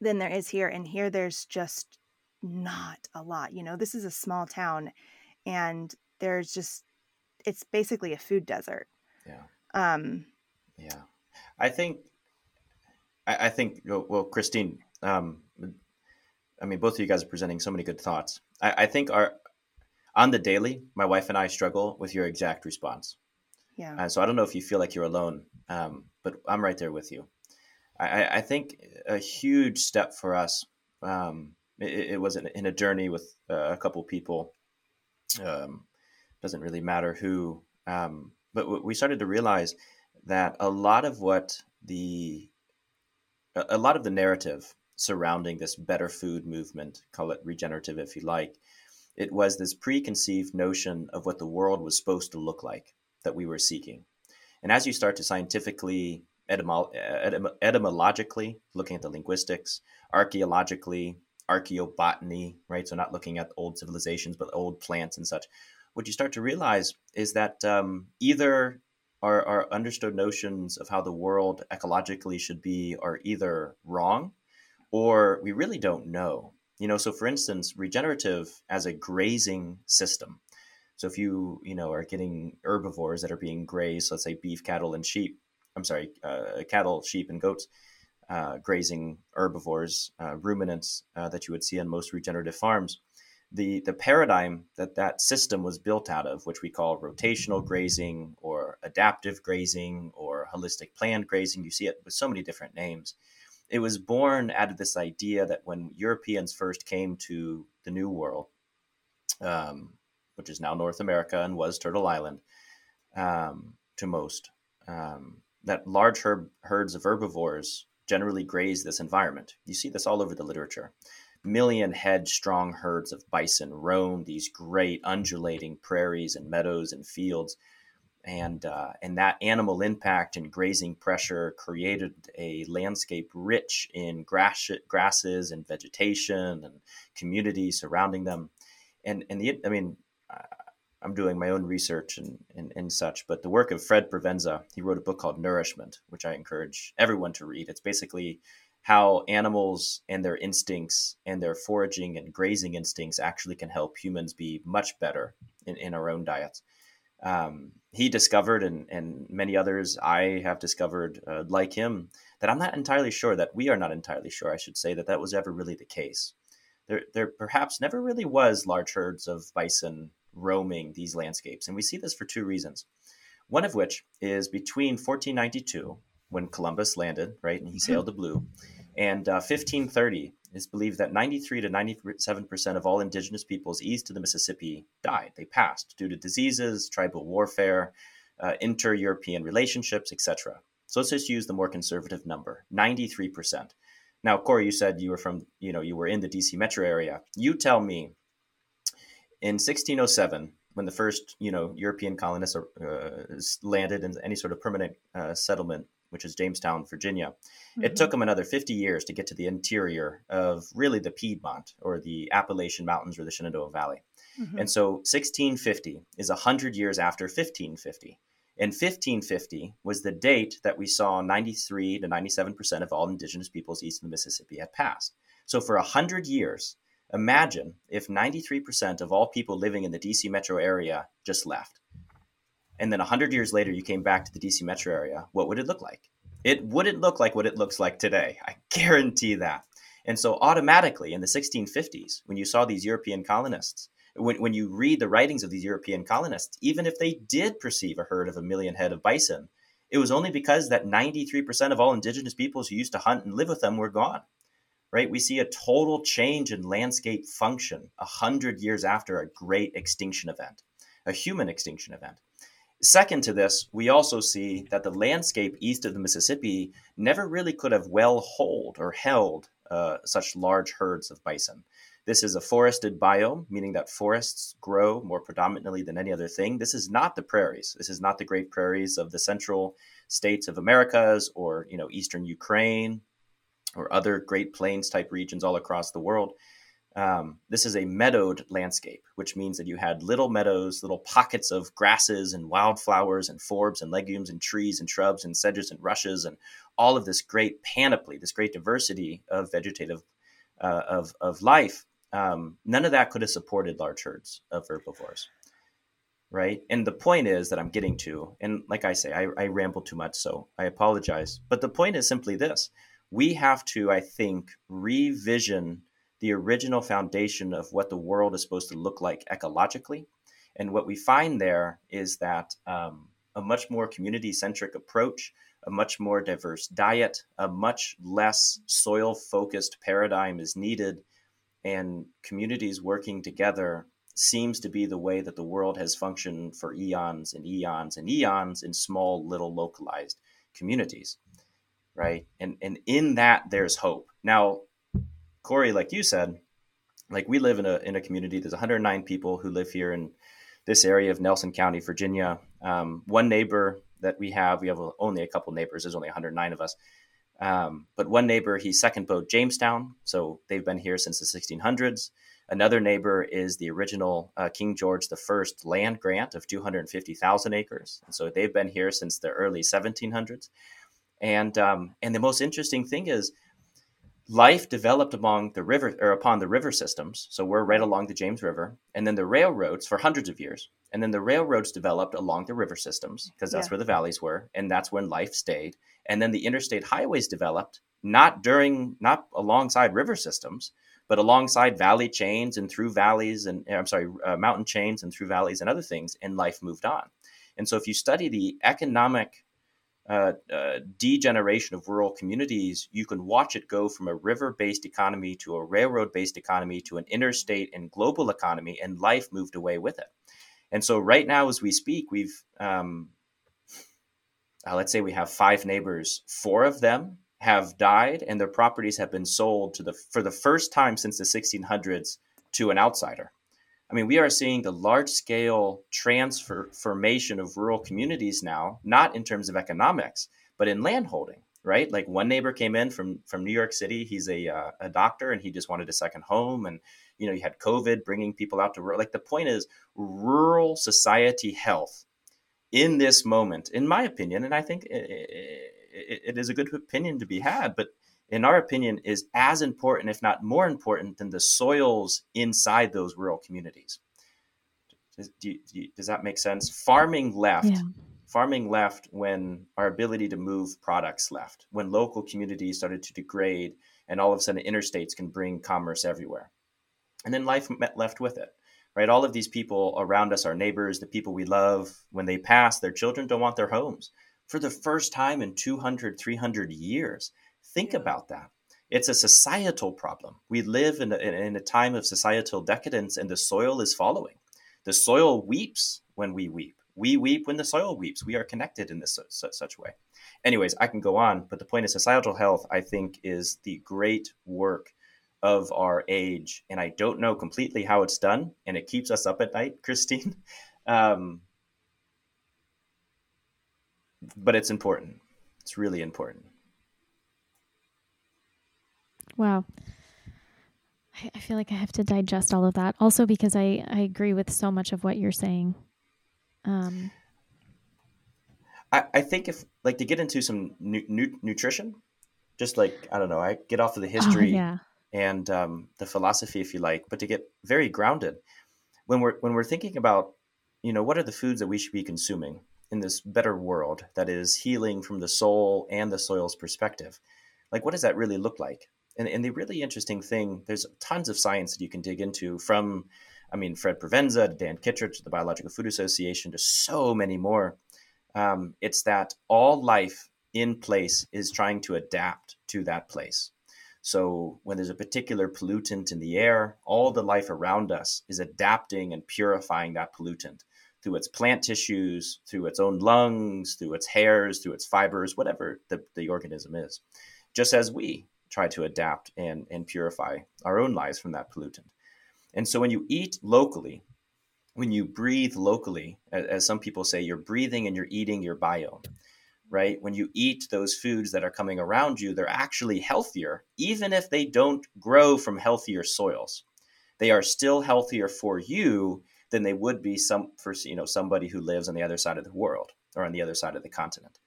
than there is here. And here there's just not a lot you know this is a small town and there's just it's basically a food desert. Yeah. Um yeah, I think, I, I think. Well, Christine, um, I mean, both of you guys are presenting so many good thoughts. I, I think our on the daily, my wife and I struggle with your exact response. Yeah. Uh, so I don't know if you feel like you're alone, um, but I'm right there with you. I, I, think a huge step for us. Um, it, it, was in, in, a journey with uh, a couple people. Um, doesn't really matter who, um, but we started to realize that a lot of what the a lot of the narrative surrounding this better food movement, call it regenerative if you like, it was this preconceived notion of what the world was supposed to look like that we were seeking. And as you start to scientifically, etymo- etym- etymologically, looking at the linguistics, archaeologically, archaeobotany, right? So not looking at old civilizations, but old plants and such. What you start to realize is that um, either our, our understood notions of how the world ecologically should be are either wrong or we really don't know. You know, so for instance, regenerative as a grazing system. So if you, you know, are getting herbivores that are being grazed, let's say beef, cattle, and sheep, I'm sorry, uh, cattle, sheep, and goats, uh, grazing herbivores, uh, ruminants uh, that you would see on most regenerative farms, the the paradigm that that system was built out of, which we call rotational grazing or adaptive grazing or holistic planned grazing, you see it with so many different names. It was born out of this idea that when Europeans first came to the New World, um, which is now North America and was Turtle Island, um, to most, um, that large herb, herds of herbivores generally graze this environment. You see this all over the literature million head strong herds of bison roam these great undulating prairies and meadows and fields. And, uh, and that animal impact and grazing pressure created a landscape rich in grass, grasses and vegetation and community surrounding them. And, and the, I mean, I'm doing my own research and, and, and, such, but the work of Fred Provenza, he wrote a book called Nourishment, which I encourage everyone to read. It's basically how animals and their instincts and their foraging and grazing instincts actually can help humans be much better in, in our own diets. Um, he discovered, and, and many others I have discovered uh, like him, that I'm not entirely sure, that we are not entirely sure, I should say, that that was ever really the case. There, there perhaps never really was large herds of bison roaming these landscapes. And we see this for two reasons. One of which is between 1492 when Columbus landed, right, and he mm-hmm. sailed the blue. And uh, 1530 is believed that 93 to 97 percent of all indigenous peoples east of the Mississippi died. They passed due to diseases, tribal warfare, uh, inter-European relationships, etc. So let's just use the more conservative number, 93 percent. Now, Corey, you said you were from, you know, you were in the DC metro area. You tell me, in 1607, when the first, you know, European colonists uh, landed in any sort of permanent uh, settlement which is Jamestown, Virginia. Mm-hmm. It took them another 50 years to get to the interior of really the Piedmont or the Appalachian Mountains or the Shenandoah Valley. Mm-hmm. And so 1650 is 100 years after 1550. And 1550 was the date that we saw 93 to 97% of all indigenous peoples east of the Mississippi had passed. So for 100 years, imagine if 93% of all people living in the DC metro area just left and then 100 years later you came back to the DC metro area, what would it look like? It wouldn't look like what it looks like today. I guarantee that. And so, automatically in the 1650s, when you saw these European colonists, when, when you read the writings of these European colonists, even if they did perceive a herd of a million head of bison, it was only because that 93% of all indigenous peoples who used to hunt and live with them were gone. right? We see a total change in landscape function a hundred years after a great extinction event, a human extinction event. Second to this, we also see that the landscape east of the Mississippi never really could have well hold or held uh, such large herds of bison. This is a forested biome, meaning that forests grow more predominantly than any other thing. This is not the prairies. This is not the great prairies of the central states of Americas or you know eastern Ukraine or other Great Plains type regions all across the world. Um, this is a meadowed landscape, which means that you had little meadows, little pockets of grasses and wildflowers and forbs and legumes and trees and shrubs and sedges and rushes and all of this great panoply, this great diversity of vegetative uh, of of life. Um, none of that could have supported large herds of herbivores, right? And the point is that I'm getting to, and like I say, I, I ramble too much, so I apologize. But the point is simply this: we have to, I think, revision the original foundation of what the world is supposed to look like ecologically. And what we find there is that um, a much more community centric approach, a much more diverse diet, a much less soil focused paradigm is needed. And communities working together seems to be the way that the world has functioned for eons and eons and eons in small, little localized communities. Right. And, and in that, there's hope. Now, Corey, like you said, like we live in a in a community. There's 109 people who live here in this area of Nelson County, Virginia. Um, one neighbor that we have, we have only a couple neighbors. There's only 109 of us. Um, but one neighbor, he's second boat Jamestown, so they've been here since the 1600s. Another neighbor is the original uh, King George I land grant of 250,000 acres, and so they've been here since the early 1700s. And um, and the most interesting thing is life developed among the river or upon the river systems. So we're right along the James River, and then the railroads for hundreds of years, and then the railroads developed along the river systems because that's yeah. where the valleys were, and that's when life stayed. And then the interstate highways developed not during, not alongside river systems, but alongside valley chains and through valleys and I'm sorry, uh, mountain chains and through valleys and other things, and life moved on. And so if you study the economic uh, uh, degeneration of rural communities, you can watch it go from a river based economy to a railroad based economy to an interstate and global economy, and life moved away with it. And so, right now, as we speak, we've, um, uh, let's say we have five neighbors, four of them have died, and their properties have been sold to the, for the first time since the 1600s to an outsider. I mean, we are seeing the large scale transformation of rural communities now, not in terms of economics, but in landholding, right? Like one neighbor came in from from New York City. He's a uh, a doctor, and he just wanted a second home. And you know, you had COVID bringing people out to rural. Like the point is, rural society health in this moment, in my opinion, and I think it, it, it is a good opinion to be had, but in our opinion, is as important, if not more important, than the soils inside those rural communities. Does, do, do, does that make sense? Farming left. Yeah. Farming left when our ability to move products left, when local communities started to degrade, and all of a sudden interstates can bring commerce everywhere. And then life left with it right? All of these people around us, our neighbors, the people we love, when they pass, their children don't want their homes. For the first time in 200, 300 years, Think about that. It's a societal problem. We live in a, in a time of societal decadence, and the soil is following. The soil weeps when we weep. We weep when the soil weeps. We are connected in this such, such way. Anyways, I can go on, but the point is societal health, I think, is the great work of our age. And I don't know completely how it's done, and it keeps us up at night, Christine. Um, but it's important. It's really important. Wow. I, I feel like I have to digest all of that. Also, because I, I agree with so much of what you're saying. Um, I, I think if like to get into some nu- nu- nutrition, just like I don't know, I get off of the oh, history oh, yeah. and um, the philosophy, if you like, but to get very grounded when we're when we're thinking about you know what are the foods that we should be consuming in this better world that is healing from the soul and the soil's perspective like what does that really look like and, and the really interesting thing, there's tons of science that you can dig into from, I mean, Fred Provenza to Dan Kittredge to the Bionutrient Food Association to so many more. Um, it's that all life in place is trying to adapt to that place. So when there's a particular pollutant in the air, all the life around us is adapting and purifying that pollutant through its plant tissues, through its own lungs, through its hairs, through its fibers, whatever the, the organism is, just as we try to adapt and, and purify our own lives from that pollutant. And so when you eat locally, when you breathe locally, as, some people say, you're breathing and you're eating your biome right? When you eat those foods that are coming around you, they're actually healthier, even if they don't grow from healthier soils. They are still healthier for you than they would be some for you know somebody who lives on the other side of the world or on the other side of the continent.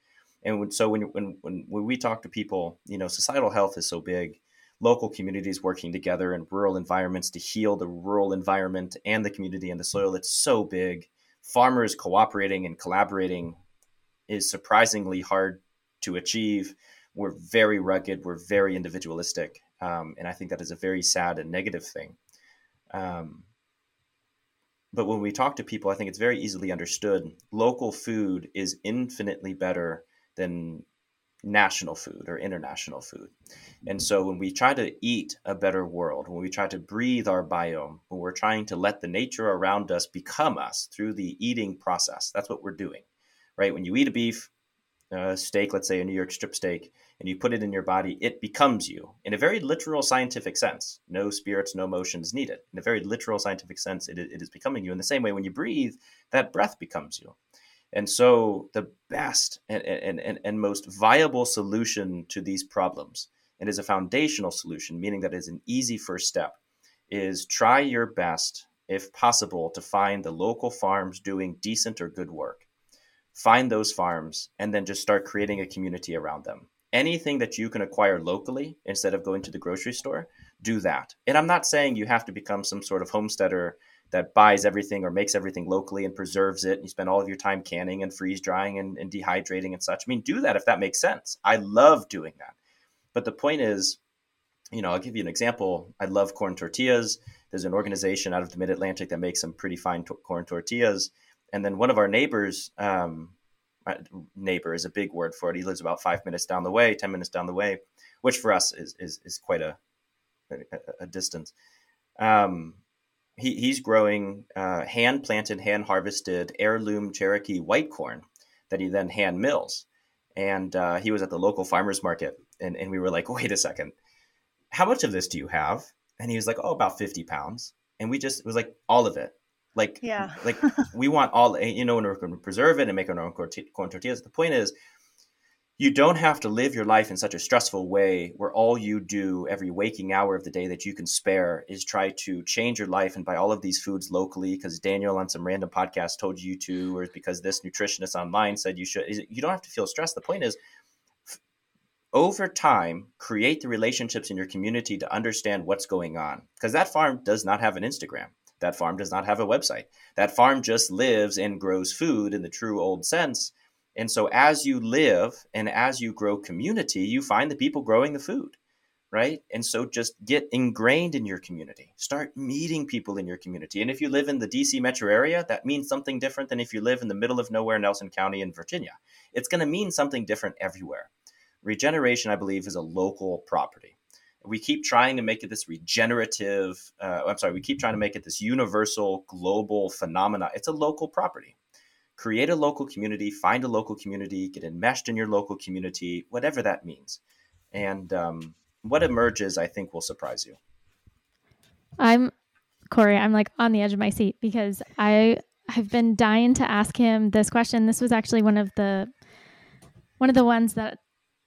And so when, when when when we talk to people, you know, societal health is so big. Local communities working together in rural environments to heal the rural environment and the community and the soil. It's so big. Farmers cooperating and collaborating is surprisingly hard to achieve. We're very rugged, we're very individualistic, um, and I think that is a very sad and negative thing. Um, but when we talk to people, I think it's very easily understood. Local food is infinitely better than national food or international food. And so when we try to eat a better world, when we try to breathe our biome, when we're trying to let the nature around us become us through the eating process, that's what we're doing right? When you eat a beef uh, steak, let's say a New York strip steak, and you put it in your body, it becomes you in a very literal scientific sense. No spirits, no motions needed. In a very literal scientific sense, it, it is becoming you. In the same way, when you breathe, that breath becomes you. And so, the best and, and, and, and most viable solution to these problems, and is a foundational solution, meaning that is an easy first step, is try your best, if possible, to find the local farms doing decent or good work find those farms, and then just start creating a community around them. Anything that you can acquire locally instead of going to the grocery store, do that. And I'm not saying you have to become some sort of homesteader that buys everything or makes everything locally and preserves it. And you spend all of your time canning and freeze drying and, and dehydrating and such. I mean, do that if that makes sense. I love doing that. But the point is, you know, I'll give you an example. I love corn tortillas. There's an organization out of the Mid Atlantic that makes some pretty fine corn tortillas and then one of our neighbors um, neighbor is a big word for it he lives about five minutes down the way ten minutes down the way which for us is is, is quite a, a, a distance um, he, he's growing uh, hand planted hand harvested heirloom cherokee white corn that he then hand mills. And uh, he was at the local farmers market and, and we were like wait a second. How much of this do you have? And he was like oh about 50 pounds. And we just it was like all of it. Like, yeah. like we want all, you know, we're going to preserve it and make our own corn tortillas. The point is, you don't have to live your life in such a stressful way where all you do every waking hour of the day that you can spare is try to change your life and buy all of these foods locally because Daniel on some random podcast told you to, or because this nutritionist online said you should. You don't have to feel stressed. The point is, over time, create the relationships in your community to understand what's going on because that farm does not have an Instagram. That farm does not have a website. That farm just lives and grows food in the true old sense. And so, as you live and as you grow community, you find the people growing the food, right? And so, just get ingrained in your community. Start meeting people in your community. And if you live in the DC metro area, that means something different than if you live in the middle of nowhere, Nelson County in Virginia. It's going to mean something different everywhere. Regeneration, I believe, is a local property we keep trying to make it this regenerative uh, i'm sorry we keep trying to make it this universal global phenomena it's a local property create a local community find a local community get enmeshed in your local community whatever that means and um, what emerges i think will surprise you i'm corey i'm like on the edge of my seat because i have been dying to ask him this question this was actually one of the one of the ones that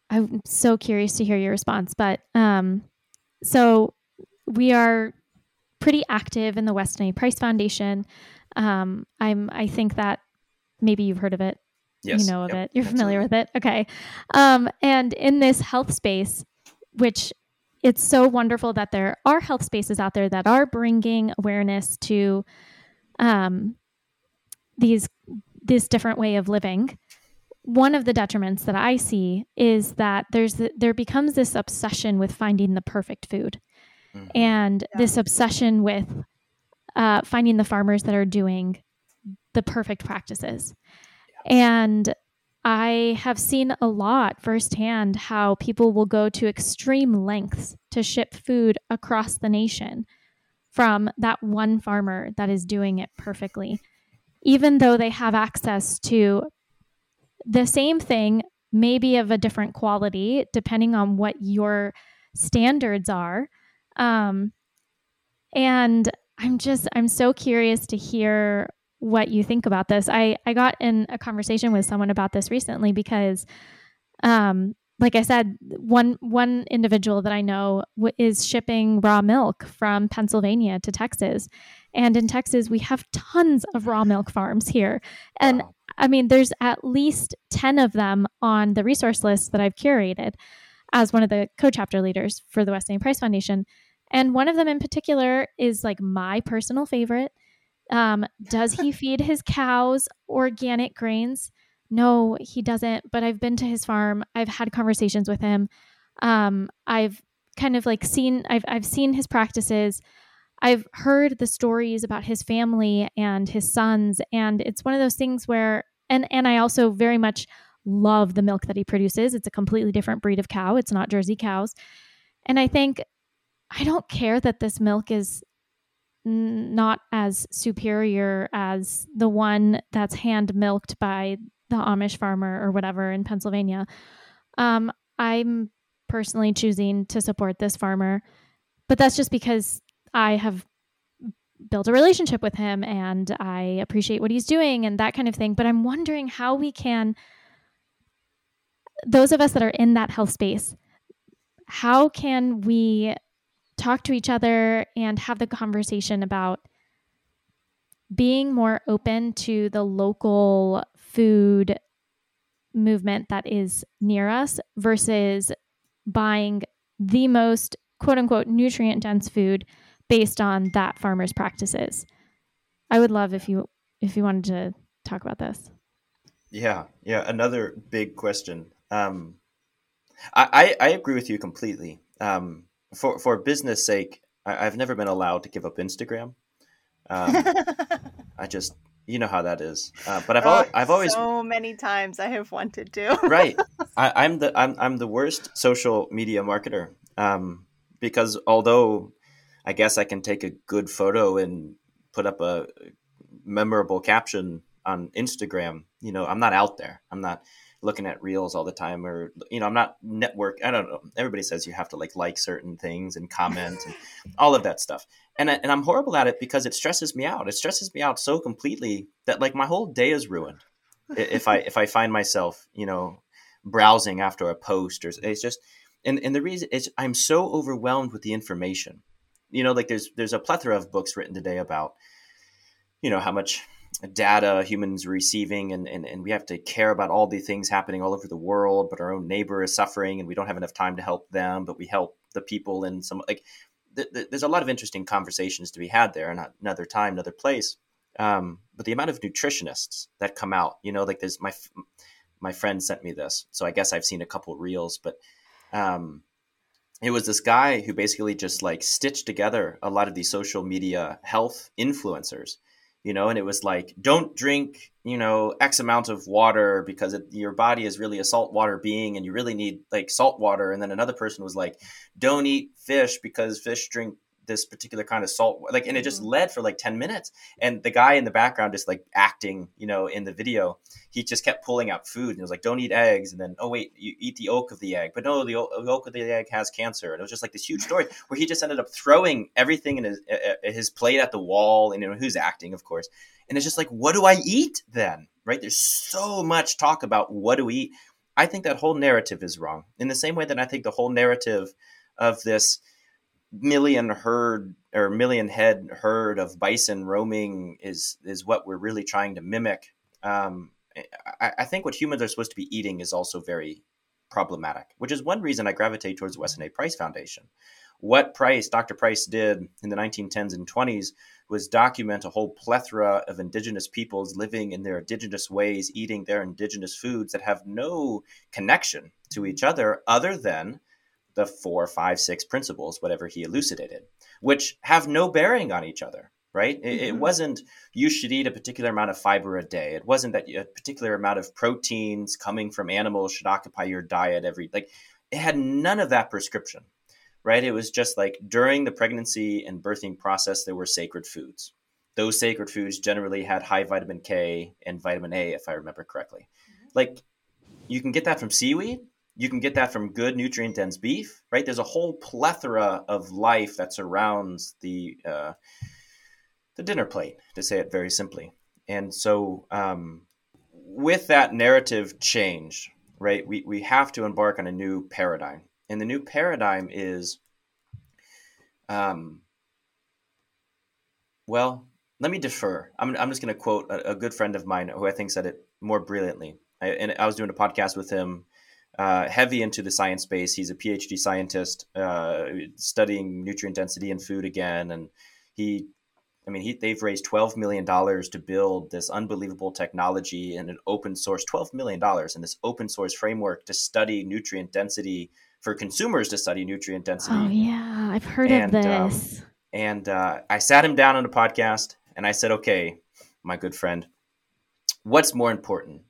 I'm so curious to hear your response. But um, so we are pretty active in the Weston A. Price Foundation. Um, I'm. I think that maybe you've heard of it. Yes. You know of yep. it. You're familiar with it. Okay. Um, and in this health space, which it's so wonderful that there are health spaces out there that are bringing awareness to um, these this different way of living one of the detriments that I see is that there's there becomes this obsession with finding the perfect food, mm-hmm. and yeah. this obsession with uh, finding the farmers that are doing the perfect practices, yeah. and I have seen a lot firsthand how people will go to extreme lengths to ship food across the nation from that one farmer that is doing it perfectly, even though they have access to the same thing, maybe of a different quality, depending on what your standards are. Um, and I'm just, I'm so curious to hear what you think about this. I, I got in a conversation with someone about this recently because, um, like I said, one one individual that I know w- is shipping raw milk from Pennsylvania to Texas, and in Texas we have tons of raw milk farms here, and wow. I mean there's at least ten of them on the resource list that I've curated as one of the co-chapter leaders for the Weston Price Foundation, and one of them in particular is like my personal favorite. Um, does he feed his cows organic grains? No, he doesn't. But I've been to his farm. I've had conversations with him. Um, I've kind of like seen. I've I've seen his practices. I've heard the stories about his family and his sons, and it's one of those things where, and and I also very much love the milk that he produces. It's a completely different breed of cow. It's not Jersey cows, and I think I don't care that this milk is not as superior as the one that's hand milked by the Amish farmer or whatever in Pennsylvania. Um, I'm personally choosing to support this farmer, but that's just because I have built a relationship with him and I appreciate what he's doing and that kind of thing. But I'm wondering how we can, those of us that are in that health space, how can we talk to each other and have the conversation about being more open to the local food movement that is near us versus buying the most quote unquote nutrient dense food based on that farmer's practices. I would love if you if you wanted to talk about this. Yeah, yeah. Another big question. Um, I, I, I agree with you completely. Um, for for business sake, I, have never been allowed to give up Instagram. Um, I just you know how that is. Uh, but I've oh, al- I've always so many times I have wanted to. right, I, am the I'm I'm the worst social media marketer um, because although I guess I can take a good photo and put up a memorable caption on Instagram, you know, I'm not out there. I'm not looking at reels all the time or you know i'm not network i don't know. Everybody says you have to like like certain things and comment and all of that stuff. And, I, and i'm horrible at it because it stresses me out. It stresses me out so completely that like my whole day is ruined if i if i find myself you know browsing after a post or it's just and, and the reason is i'm so overwhelmed with the information. You know like there's there's a plethora of books written today about you know how much data humans receiving and, and, and we have to care about all the things happening all over the world but our own neighbor is suffering and we don't have enough time to help them but we help the people in some like th- th- there's a lot of interesting conversations to be had there and another time another place. Um, but the amount of nutritionists that come out you know like there's my my friend sent me this so i guess i've seen a couple reels but um, it was this guy who basically just like stitched together a lot of these social media health influencers you know, and it was like, don't drink, you know, X amount of water because it, your body is really a saltwater being and you really need like salt water. And then another person was like, don't eat fish because fish drink this particular kind of salt like and it just mm-hmm. led for like 10 minutes. And the guy in the background just like acting you know in the video he just kept pulling out food and he was like don't eat eggs. And then oh wait you eat the yolk of the egg. But no the yolk of the egg has cancer. And it was just like this huge story where he just ended up throwing everything in his uh, his plate at the wall and you know who's acting of course. And it's just like what do i eat then? Right? There's so much talk about what do we eat. I think that whole narrative is wrong. In the same way that i think the whole narrative of this million herd or million head herd of bison roaming is is what we're really trying to mimic. Um, I, I, think what humans are supposed to be eating is also very problematic, which is one reason I gravitate towards the Weston A. Price Foundation. What Price, Dr. Price, did in the 1910s and 20s was document a whole plethora of indigenous peoples living in their indigenous ways, eating their indigenous foods that have no connection to each other other than the four, five, six principles, whatever he elucidated, which have no bearing on each other. right? It, mm-hmm. it, wasn't you should eat a particular amount of fiber a day. It wasn't that a particular amount of proteins coming from animals should occupy your diet every like it had none of that prescription, right? It was just like during the pregnancy and birthing process there were sacred foods. Those sacred foods generally had high vitamin K and vitamin A if I remember correctly. Mm-hmm. Like you can get that from seaweed, you can get that from good nutrient dense beef, right? There's a whole plethora of life that surrounds the uh, the dinner plate, to say it very simply. And so, um, with that narrative change, right, we, we have to embark on a new paradigm. And the new paradigm is, um, well, let me defer. I'm, I'm just going to quote a, a, good friend of mine who I think said it more brilliantly. I, and I was doing a podcast with him uh, heavy into the science space. He's a PhD scientist uh, studying nutrient density in food again, and he, I mean, he, they've raised twelve million dollars to build this unbelievable technology and an open source twelve million dollars in this open source framework to study nutrient density for consumers to study nutrient density. Oh yeah, I've heard and, of um, this. Um, and uh, I sat him down on a podcast and I said, "Okay, my good friend, what's more important,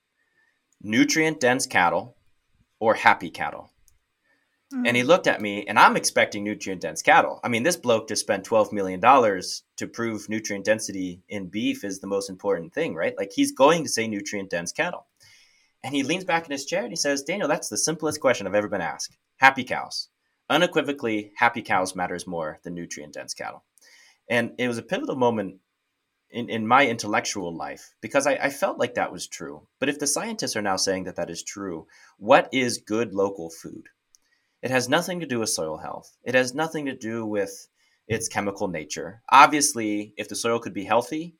nutrient dense cattle?" Or happy cattle? Mm. And he hmm. looked at me, and I'm expecting nutrient dense cattle. I mean, this bloke just spent $12 million to prove nutrient density in beef is the most important thing, right? Like, he's going to say nutrient dense cattle. And he leans back in his chair and he says, Daniel, that's the simplest question I've ever been asked. Happy cows. Unequivocally, happy cows matters more than nutrient dense cattle. And it was a pivotal moment in, in my intellectual life because I, I, felt like that was true. But if the scientists are now saying that that is true, what is good local food? It has nothing to do with soil health. It has nothing to do with its chemical nature. Obviously, if the soil could be healthy,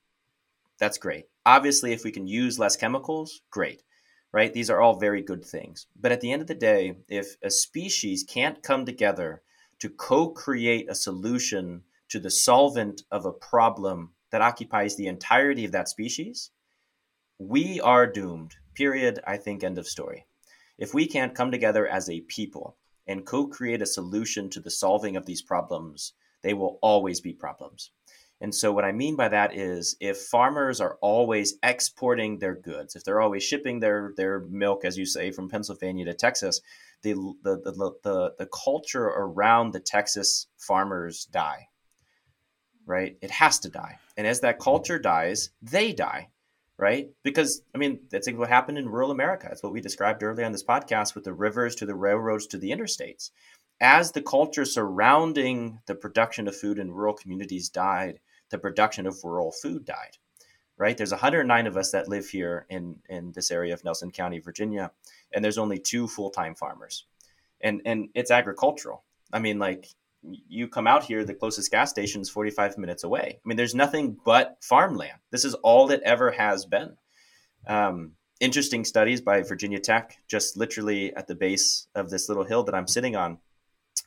that's great. Obviously, if we can use less chemicals, great. Right? These are all very good things. But at the end of the day, if a species can't come together to co create a solution to the solvent of a problem that occupies the entirety of that species, we are doomed. Period. I think, end of story. If we can't come together as a people and co create a solution to the solving of these problems, they will always be problems. And so, what I mean by that is if farmers are always exporting their goods, if they're always shipping their, their milk, as you say, from Pennsylvania to Texas, the, the, the, the, the culture around the Texas farmers die right? It has to die. And as that mm-hmm. culture dies, they die, right? Because, I mean, that's what happened in rural America. That's what we described earlier on this podcast with the rivers to the railroads to the interstates. As the culture surrounding the production of food in rural communities died, the production of rural food died, right? There's 109 of us that live here in, in this area of Nelson County, Virginia, and there's only two full time farmers. And, and it's agricultural. I mean, like, you come out here, the closest gas station is 45 minutes away. I mean, there's nothing but farmland. This is all it ever has been. Um, interesting studies by Virginia Tech, just literally at the base of this little hill that I'm sitting on.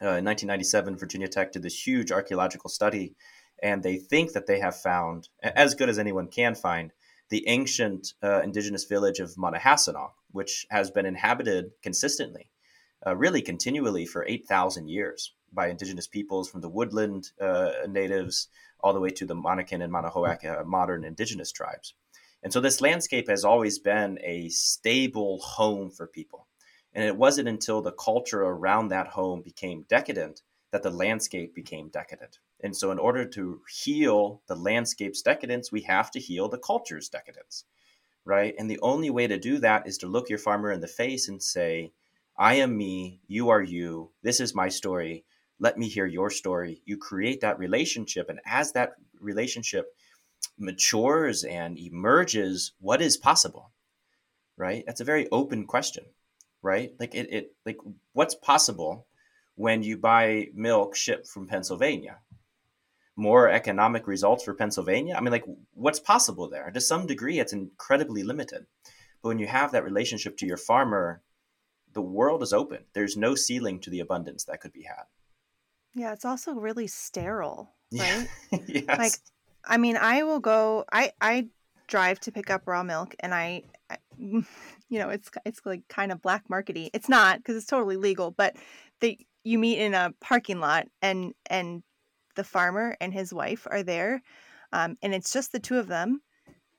Uh, in 1997, Virginia Tech did this huge archaeological study, and they think that they have found, as good as anyone can find, the ancient uh, indigenous village of Monahassanaugh, which has been inhabited consistently, uh, really continually for 8,000 years by indigenous peoples from the woodland uh, natives all the way to the Monacan and Manahoac uh, modern indigenous tribes. And so this landscape has always been a stable home for people. And it wasn't until the culture around that home became decadent that the landscape became decadent. And so, in order to heal the landscape's decadence, we have to heal the culture's decadence, right? And the only way to do that is to look your farmer in the face and say, I am me, you are you, this is my story, let me hear your story. You create that relationship. And as that relationship matures and emerges, what is possible? Right? That's a very open question, right? Like it, it like what's possible when you buy milk shipped from Pennsylvania? More economic results for Pennsylvania? I mean, like, what's possible there? To some degree, it's incredibly limited. But when you have that relationship to your farmer, the world is open. There's no ceiling to the abundance that could be had. Yeah, it's also really sterile, right? yes. Like, I mean, I will go. I I drive to pick up raw milk, and I, I you know, it's it's like kind of black markety. It's not because it's totally legal, but the you meet in a parking lot, and and the farmer and his wife are there. um, and it's just the two of them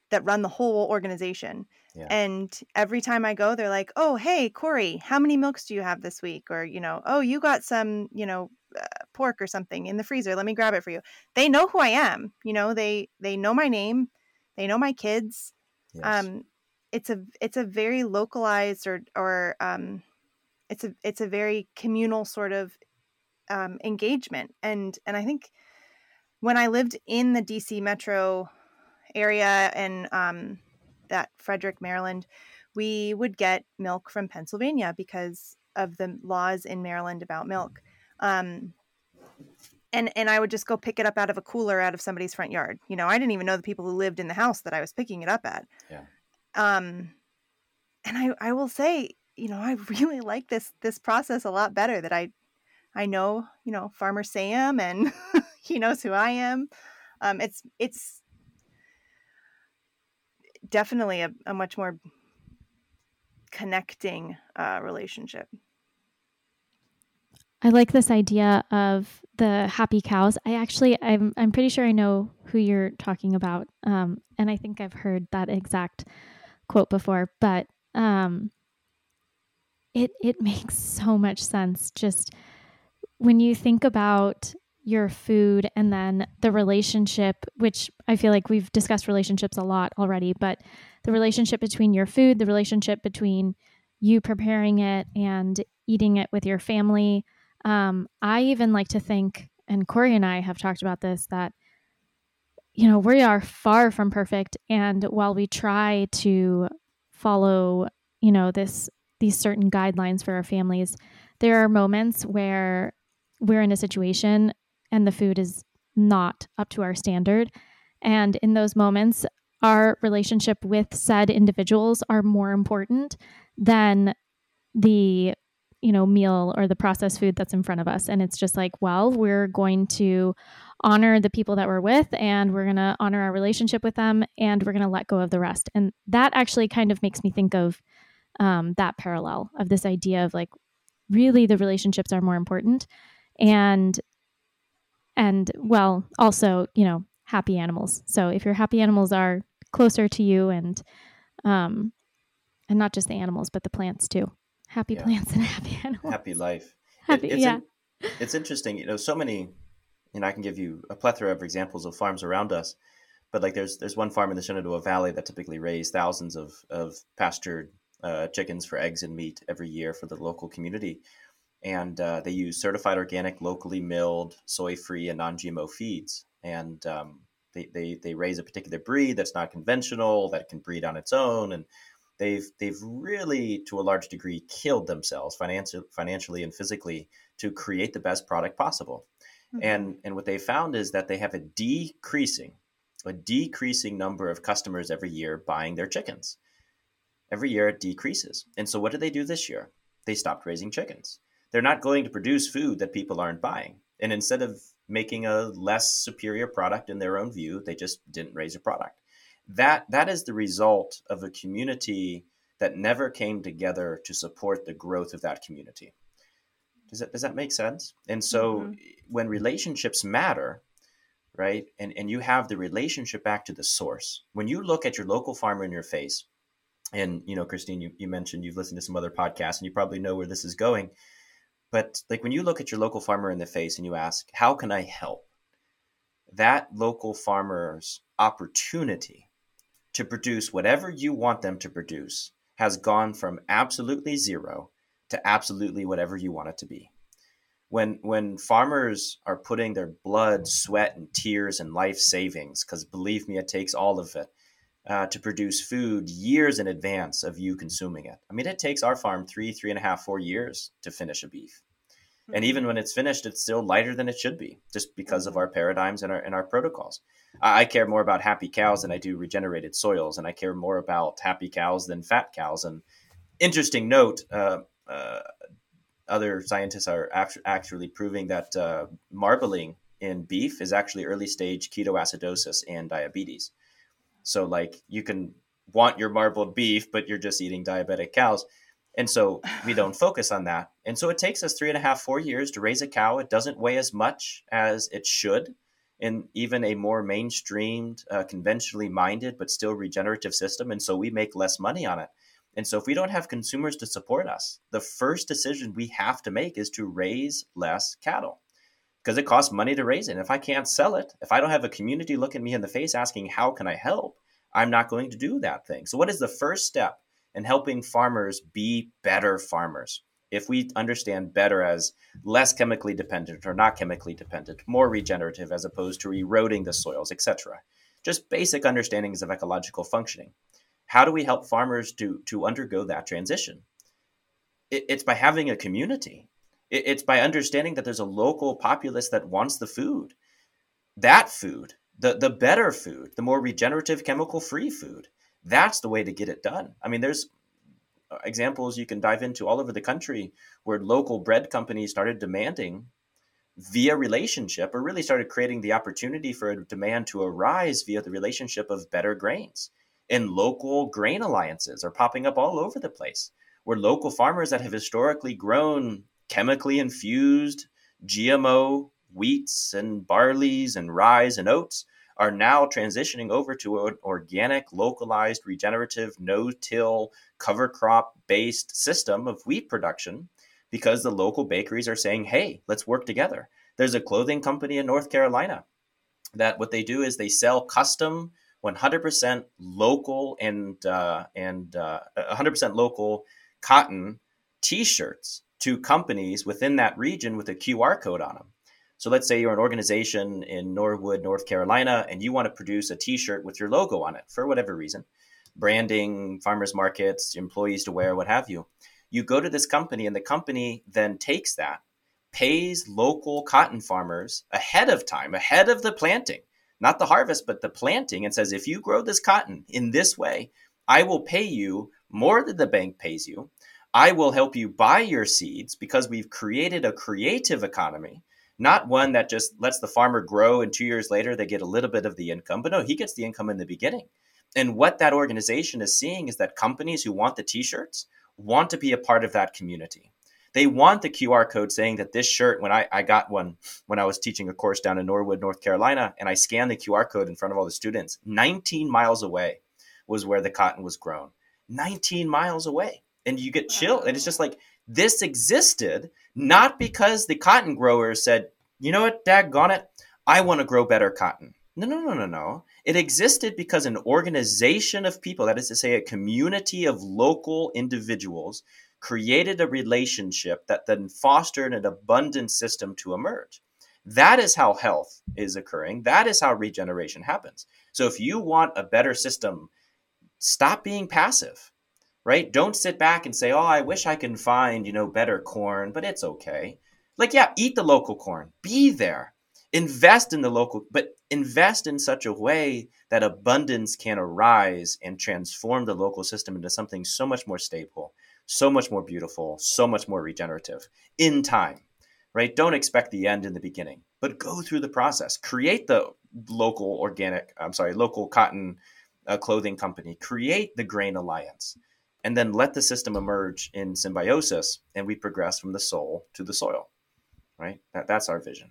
that run the whole organization. Yeah. And every time I go, they're like, "Oh, hey, Corey, how many milks do you have this week?" Or you know, "Oh, you got some, you know, uh, pork or something in the freezer. Let me grab it for you." They know who I am. You know, they they know my name, they know my kids. Yes. Um, it's a it's a very localized or or um, it's a it's a very communal sort of um, engagement, and and I think when I lived in the DC metro area and um, that Frederick, Maryland, we would get milk from Pennsylvania because of the laws in Maryland about milk. Um, and and I would just go pick it up out of a cooler out of somebody's front yard. You know, I didn't even know the people who lived in the house that I was picking it up at. Yeah. Um, and I I will say, you know, I really like this this process a lot better. That I I know, you know, Farmer Sam, and he knows who I am. Um, it's it's definitely a, a much more connecting uh, relationship. I like this idea of the happy cows. I actually, I'm, I'm pretty sure I know who you're talking about, um, and I think I've heard that exact quote before. But um, it it makes so much sense. Just when you think about your food and then the relationship, which I feel like we've discussed relationships a lot already, but the relationship between your food, the relationship between you preparing it and eating it with your family. Um, I even like to think, and Corey and I have talked about this, that, you know, we are far from perfect. And while we try to follow, you know, this, these certain guidelines for our families, there are moments where we're in a situation and the food is not up to our standard. And in those moments, our relationship with said individuals are more important than the you know meal or the processed food that's in front of us. And it's just like well we're going to honor the people that we're with and we're going to honor our relationship with them and we're going to let go of the rest. And that actually kind of makes me think of um, that parallel of this idea of like really the relationships are more important and and well also you know happy animals. So if your happy animals are closer to you and um and not just the animals but the plants too happy yeah. plants and happy animals happy life happy, it, it's yeah in, it's interesting you know so many you know i can give you a plethora of examples of farms around us but like there's there's one farm in the shenandoah valley that typically raise thousands of of pastured uh, chickens for eggs and meat every year for the local community and uh, they use certified organic, locally milled, soy-free, and non-GMO feeds. And um, they, they they raise a particular breed that's not conventional, that can breed on its own, and they've they've really, to a large degree, killed themselves financially, financially and physically to create the best product possible. Mm-hmm. And and what they found is that they have a decreasing a decreasing number of customers every year buying their chickens. Every year it decreases. And so what did they do this year? They stopped raising chickens they're not going to produce food that people aren't buying. And instead of making a less superior product in their own view, they just didn't raise a product. That that is the result of a community that never came together to support the growth of that community. Does that does that make sense? And so mm-hmm. when relationships matter, right? And and you have the relationship back to the source. When you look at your local farmer in your face, and you know, Christine, you, you mentioned you've listened to some other podcasts and you probably know where this is going but like when you look at your local farmer in the face and you ask, how can I help? That local farmer's opportunity to produce whatever you want them to produce has gone from absolutely zero to absolutely whatever you want it to be. When when farmers are putting their blood, sweat, and tears and life savings, because believe me, it takes all of it uh, to produce food years in advance of you consuming it. I mean, it takes our farm three, three and a half, four years to finish a beef. And even when it's finished, it's still lighter than it should be, just because of mm-hmm. our paradigms and our and our protocols. I, care more about happy cows than I do regenerated soils, and I care more about happy cows than fat cows. And interesting note, uh, uh, other scientists are actually proving that uh, marbling in beef is actually early stage ketoacidosis and diabetes. So like you can want your marbled beef, but you're just eating diabetic cows. And so we don't focus on that. And so it takes us three and a half, four years to raise a cow. It doesn't weigh as much as it should. In even a more mainstreamed, uh, conventionally minded, but still regenerative system. And so we make less money on it. And so if we don't have consumers to support us, the first decision we have to make is to raise less cattle because it costs money to raise it. And if I can't sell it, if I don't have a community looking me in the face asking, how can I help? I'm not going to do that thing. So, what is the first step in helping farmers be better farmers? If we understand better as less chemically dependent or not chemically dependent, more regenerative as opposed to eroding the soils, etc. Just basic understandings of ecological functioning. How do we help farmers to, to undergo that transition? It, it's by having a community. It, it's by understanding that there's a local populace that wants the food. That food the the better food, the more regenerative, chemical free food. That's the way to get it done. I mean, there's examples you can dive into all over the country where local bread companies started demanding via relationship or really started creating the opportunity for a demand to arise via the relationship of better grains. And local grain alliances are popping up all over the place where local farmers that have historically grown chemically infused GMO wheats and barleys and rye and oats are now transitioning over to an organic, localized, regenerative, no till, cover crop based system of wheat production because the local bakeries are saying, hey, let's work together. There's a clothing company in North Carolina that what they do is they sell custom 100% local and uh, and uh, 100% local cotton t-shirts to companies within that region with a QR code on them. So let's say you're an organization in Norwood, North Carolina, and you want to produce a T-shirt with your logo on it for whatever reason, branding, farmers markets, employees to wear, what have you. You go to this company, and the company then takes that, pays local cotton farmers ahead of time, ahead of the planting, not the harvest, but the planting, and says, if you grow this cotton in this way, I will pay you more than the bank pays you. I will help you buy your seeds because we've created a creative economy not one that just lets the farmer grow and two years later they get a little bit of the income, but no, he gets the income in the beginning. And what that organization is seeing is that companies who want the t shirts want to be a part of that community. They want the QR code saying that this shirt, when I, I got one when I was teaching a course down in Norwood, North Carolina, and I scanned the QR code in front of all the students, 19 miles away was where the cotton was grown. 19 miles away. And you get chill. And it's just like, this existed not because the cotton growers said, you know what, daggone it, I want to grow better cotton. No, no, no, no, no. It existed because an organization of people, that is to say, a community of local individuals, created a relationship that then fostered an abundant system to emerge. That is how health is occurring. That is how regeneration happens. So if you want a better system, stop being passive right? Don't sit back and say, "Oh, I wish I can find, you know, better corn, but it's okay." Like, yeah, eat the local corn. Be there. Invest in the local, but invest in such a way that abundance can arise and transform the local system into something so much more stable, so much more beautiful, so much more regenerative in time. Right? Don't expect the end in the beginning, but go through the process. Create the local organic, I'm sorry, local cotton uh, clothing company. Create the grain alliance and then let the system emerge in symbiosis and we progress from the soul to the soil right? That, that's our vision.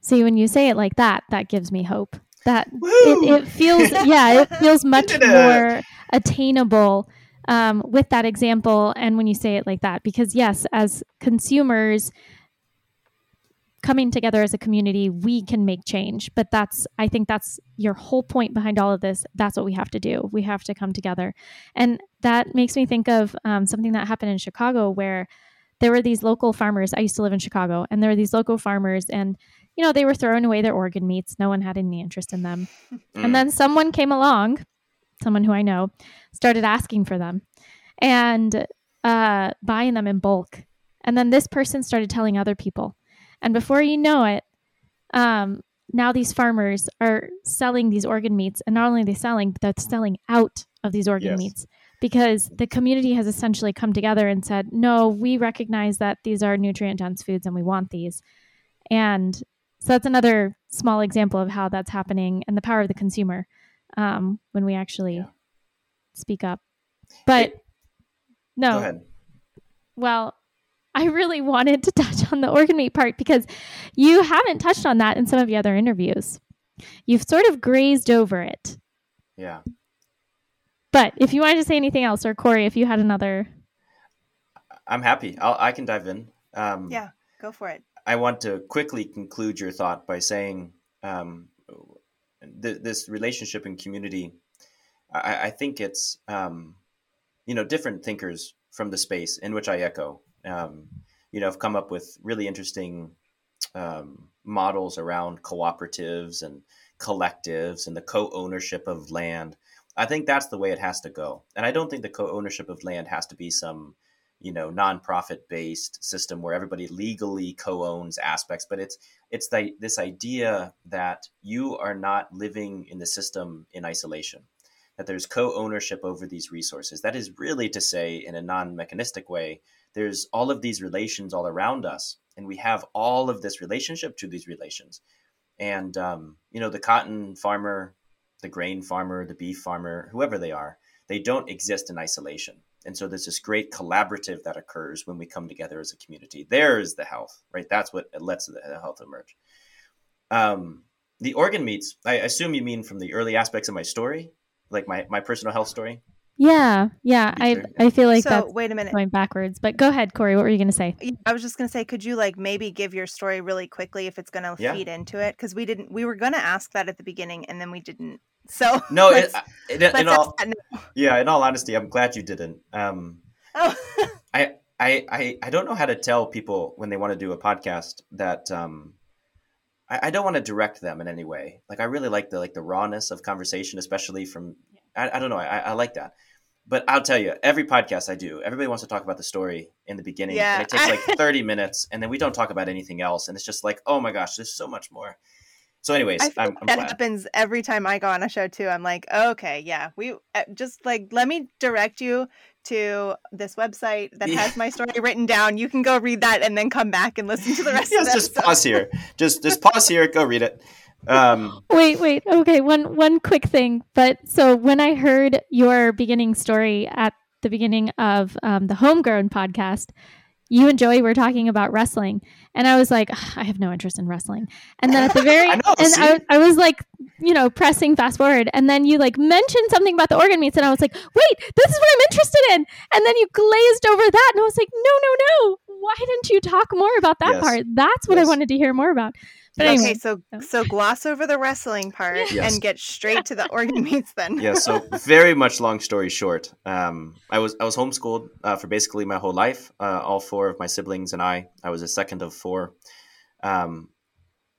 See when you say it like that that gives me hope. That it, it, feels yeah it feels much more attainable um, with that example and when you say it like that because yes as consumers coming together as a community, we can make change. But that's, I think that's your whole point behind all of this. That's what we have to do. We have to come together. And that makes me think of um, something that happened in Chicago where there were these local farmers. I used to live in Chicago, and there were these local farmers, and you know, they were throwing away their organ meats. No one had any interest in them. Mm. And then someone came along, someone who I know, started asking for them and uh, buying them in bulk. And then this person started telling other people. And before you know it, um, now these farmers are selling these organ meats, and not only are they selling, but they're selling out of these organ yes. meats because the community has essentially come together and said, "No, we recognize that these are nutrient dense foods, and we want these." And so that's another small example of how that's happening and the power of the consumer um, when we actually yeah. speak up. But no, well, I really wanted to touch on the organ meat part because you haven't touched on that in some of the other interviews. You've sort of grazed over it. Yeah. But if you wanted to say anything else, or Corey, if you had another, I'm happy. I'll, I can dive in. Um, yeah, go for it. I want to quickly conclude your thought by saying um, th- this relationship and community. I, I think it's um, you know different thinkers from the space in which I echo. Um, you know, have come up with really interesting um, models around cooperatives and collectives and the co-ownership of land. I think that's the way it has to go. And I don't think the co-ownership of land has to be some, you know, nonprofit based system where everybody legally co-owns aspects, but it's it's the, this idea that you are not living in the system in isolation. That there's co-ownership over these resources. That is really to say, in a non-mechanistic way, there's all of these relations all around us, and we have all of this relationship to these relations. And um, you know, the cotton farmer the grain farmer, the beef farmer, whoever they are, they don't exist in isolation. And so there's this great collaborative that occurs when we come together as a community. There is the health, right? That's what lets the health emerge. Um, the organ meats, I assume you mean from the early aspects of my story, like my, my personal health story. Yeah, yeah. I I feel like so, that's wait a minute. going backwards. But go ahead, Corey. What were you going to say? I was just going to say, could you like maybe give your story really quickly if it's going to yeah. feed into it? Because we didn't. We were going to ask that at the beginning, and then we didn't. So no, it, it, in, in all, yeah. In all honesty, I'm glad you didn't. Um, oh. I, I I I don't know how to tell people when they want to do a podcast that um, I, I don't want to direct them in any way. Like I really like the like the rawness of conversation, especially from I, I don't know. I, I like that but I'll tell you, every podcast I do, everybody wants to talk about the story in the beginning. Yeah. And it takes like 30 minutes, and then we don't talk about anything else. And it's just like, oh my gosh, there's so much more. So, anyways, I I'm, I'm that glad. happens every time I go on a show too. I'm like, okay, yeah, we uh, just like let me direct you to this website that has my story written down. You can go read that and then come back and listen to the rest. yes, of just pause here. Just just pause here. Go read it. Um, wait, wait. Okay, one one quick thing. But so when I heard your beginning story at the beginning of um, the Homegrown podcast, you and Joey were talking about wrestling, and I was like, I have no interest in wrestling. And then at the very, I know, and I, I was like, you know, pressing fast forward, and then you like mentioned something about the organ meats, and I was like, wait, this is what I'm interested in. And then you glazed over that, and I was like, no, no, no. Why didn't you talk more about that yes. part? That's what yes. I wanted to hear more about. But yes. okay, so so gloss over the wrestling part yes. and get straight to the organ meats then. yeah. So very much long story short, um, I was I was homeschooled uh, for basically my whole life. Uh, all four of my siblings and I. I was a second of four. Um,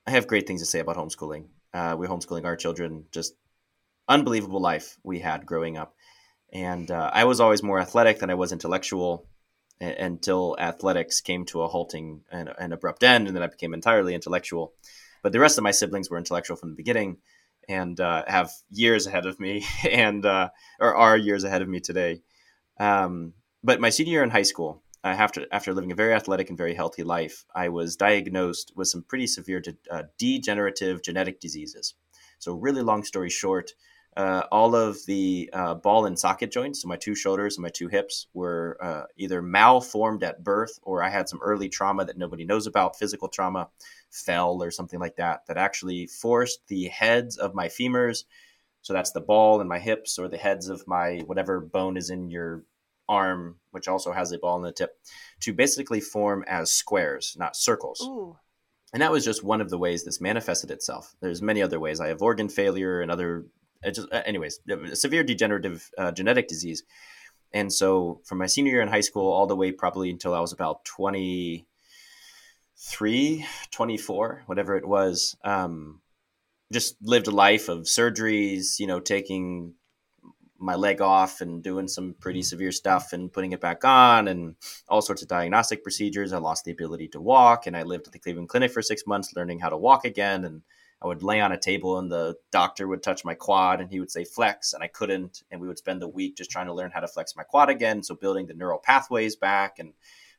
I have great things to say about homeschooling. Uh, we're homeschooling our children. Just unbelievable life we had growing up, and uh, I was always more athletic than I was intellectual until athletics came to a halting and an abrupt end, and then I became entirely intellectual. But the rest of my siblings were intellectual from the beginning and uh, have years ahead of me, and uh, or are years ahead of me today. Um, but my senior year in high school, uh, after after living a very athletic and very healthy life, I was diagnosed with some pretty severe de- uh, degenerative genetic diseases. So, really long story short, uh, all of the uh, ball and socket joints, so my two shoulders and my two hips, were uh, either malformed at birth or I had some early trauma that nobody knows about, physical trauma, fell or something like that, that actually forced the heads of my femurs, so that's the ball in my hips, or the heads of my whatever bone is in your arm, which also has a ball in the tip, to basically form as squares, not circles. Ooh. And that was just one of the ways this manifested itself. There's many other ways. I have organ failure and other just, uh, anyways, severe degenerative uh, genetic disease. And so from my senior year in high school all the way probably until I was about 23, 24, whatever it was, um, just lived a life of surgeries, you know, taking my leg off and doing some pretty severe stuff and putting it back on and all sorts of diagnostic procedures. I lost the ability to walk and I lived at the Cleveland Clinic for six months learning how to walk again and I would lay on a table and the doctor would touch my quad and he would say flex and I couldn't. And we would spend the week just trying to learn how to flex my quad again. So building the neural pathways back and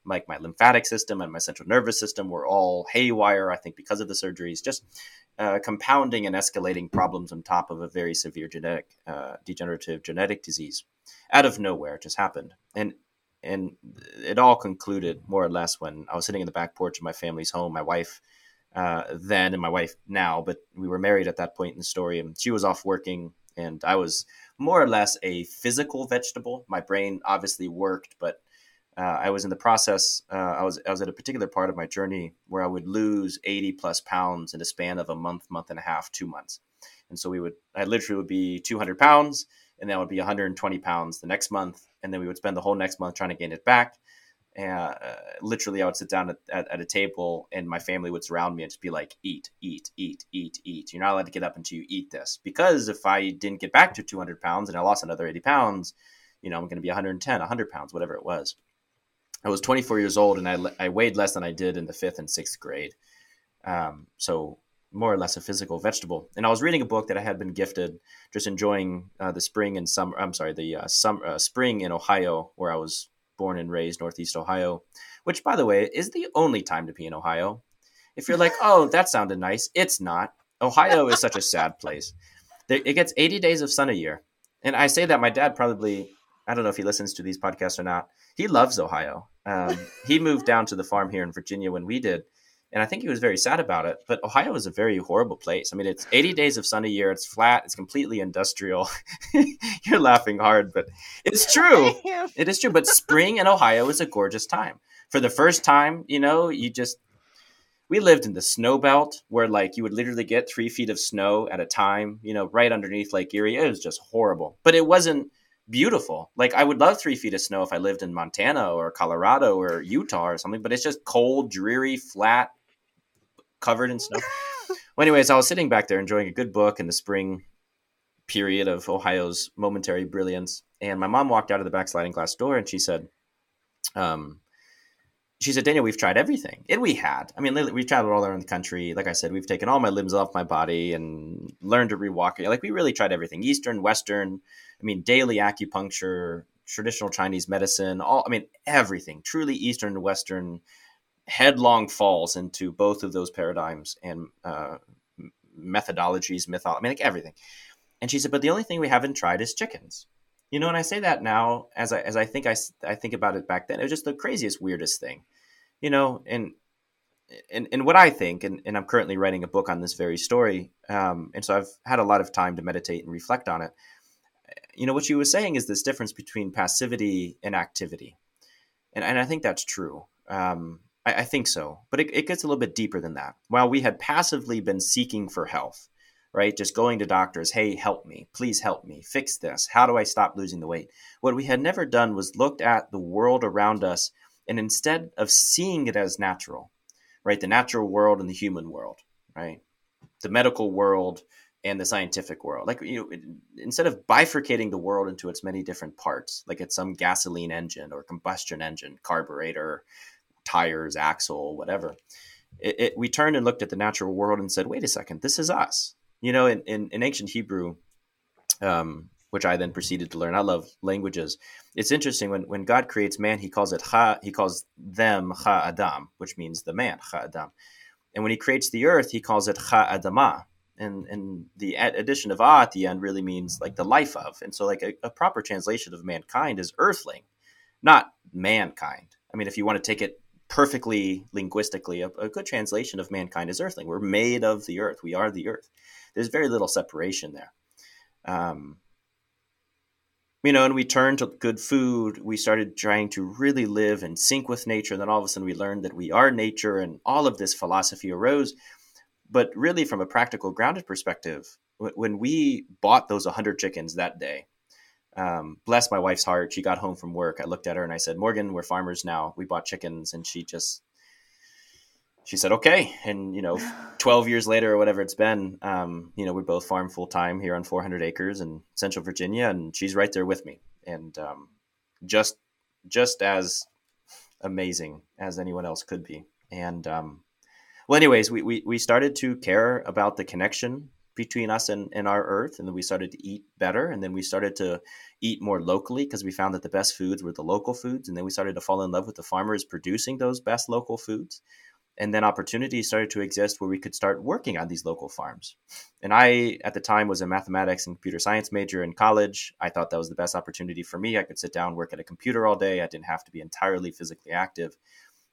like my lymphatic system and my central nervous system were all haywire, I think, because of the surgeries, just uh, compounding and escalating problems on top of a very severe genetic, uh, degenerative genetic disease out of nowhere. It just happened. And and it all concluded more or less when I was sitting in the back porch of my family's home. My wife uh, then and my wife now, but we were married at that point in the story, and she was off working, and I was more or less a physical vegetable. My brain obviously worked, but uh, I was in the process. Uh, I was I was at a particular part of my journey where I would lose eighty plus pounds in a span of a month, month and a half, two months, and so we would I literally would be two hundred pounds, and that would be one hundred and twenty pounds the next month, and then we would spend the whole next month trying to gain it back. Uh, literally, I would sit down at, at, at, a table, and my family would surround me and just be like, "Eat, eat, eat, eat, eat." You're not allowed to get up until you eat this, because if I didn't get back to 200 pounds and I lost another 80 pounds, you know, I'm going to be 110, 100 pounds, whatever it was. I was 24 years old, and I I weighed less than I did in the fifth and sixth grade. Um, so more or less a physical vegetable. And I was reading a book that I had been gifted, just enjoying uh, the spring and summer. I'm sorry, the uh, summer uh, spring in Ohio, where I was born and raised, Northeast Ohio, which, by the way, is the only time to be in Ohio. If you're like, oh, that sounded nice, it's not. Ohio is such a sad place. It gets 80 days of sun a year. And I say that my dad probably, I don't know if he listens to these podcasts or not. He loves Ohio. Um, he moved down to the farm here in Virginia when we did and I think he was very sad about it. But Ohio is a very horrible place. I mean, it's 80 days of sun a year. It's flat. It's completely industrial. You're laughing hard, but it's true. It is true. But spring in Ohio is a gorgeous time. For the first time, you know, you just we lived in the snow belt where like you would literally get three feet of snow at a time. You know, right underneath Lake Erie. It was just horrible, but it wasn't beautiful. Like I would love three feet of snow if I lived in Montana or Colorado or Utah or something, but it's just cold, dreary, flat, covered in snow. well, anyways, I was sitting back there enjoying a good book in the spring period of Ohio's momentary brilliance, and my mom walked out of the back sliding glass door and she said, um, she said, Daniel, we've tried everything. And we had. I mean, we've traveled all around the country. Like I said, we've taken all my limbs off my body and learned to rewalk. Like, we really tried everything Eastern, Western, I mean, daily acupuncture, traditional Chinese medicine, all, I mean, everything. Truly Eastern, Western, headlong falls into both of those paradigms and uh, methodologies, mythology, I mean, like everything. And she said, but the only thing we haven't tried is chickens. You know, and I say that now as I as I think I, I think about it back then, it was just the craziest, weirdest thing. You know, and and, and what I think, and, and I'm currently writing a book on this very story, um, and so I've had a lot of time to meditate and reflect on it. You know, what she was saying is this difference between passivity and activity, and and I think that's true. Um, I, I think so, but it, it gets a little bit deeper than that. While we had passively been seeking for health, right? Just going to doctors, hey, help me, please help me, fix this. How do I stop losing the weight? What we had never done was looked at the world around us and instead of seeing it as natural, right? The natural world and the human world, right? The medical world and the scientific world. Like, you know, instead of bifurcating the world into its many different parts, like it's some gasoline engine or combustion engine, carburetor, tires, axle, whatever. It, it, we turned and looked at the natural world and said, wait a second, this is us. You know, in, in, in ancient Hebrew, um, which I then proceeded to learn. I love languages. It's interesting when, when God creates man, he calls it ha, he calls them ha adam, which means the man, ha adam. And when he creates the earth, he calls it ha adama. And, and the addition of ah at the end really means like the life of. And so like a, a proper translation of mankind is earthling, not mankind. I mean, if you want to take it perfectly linguistically, a, a, good translation of mankind is earthling. We're made of the earth. We are the earth. There's very little separation there. Um, you know, and we turned to good food. We started trying to really live in sync with nature. And then all of a sudden we learned that we are nature and all of this philosophy arose. But really, from a practical, grounded perspective, when we bought those 100 chickens that day, um, bless my wife's heart. She got home from work. I looked at her and I said, Morgan, we're farmers now. We bought chickens. And she just, she said, okay. And, you know, 12 years later or whatever it's been, um, you know, we both farm full time here on 400 acres in central Virginia. And she's right there with me. And um, just, just as amazing as anyone else could be. And, um, well, anyways, we, we, we started to care about the connection between us and, and our earth and then we started to eat better and then we started to eat more locally because we found that the best foods were the local foods and then we started to fall in love with the farmers producing those best local foods and then opportunities started to exist where we could start working on these local farms. And I, at the time, was a mathematics and computer science major in college. I thought that was the best opportunity for me. I could sit down, work at a computer all day. I didn't have to be entirely physically active.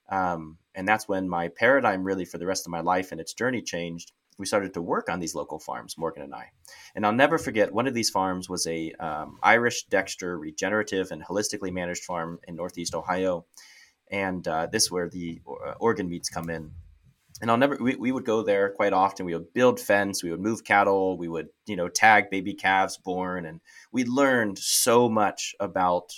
Um, and that's when my paradigm really for the rest of my life and its journey changed. We started to work on these local farms, Morgan and I. And I'll never forget one of these farms was a um, Irish Dexter regenerative and holistically managed farm in Northeast Ohio. And uh, this is where the uh, organ meats come in. And I'll never, we, we would go there quite often. We would build fence, we would move cattle, we would, you know, tag baby calves born. And we learned so much about,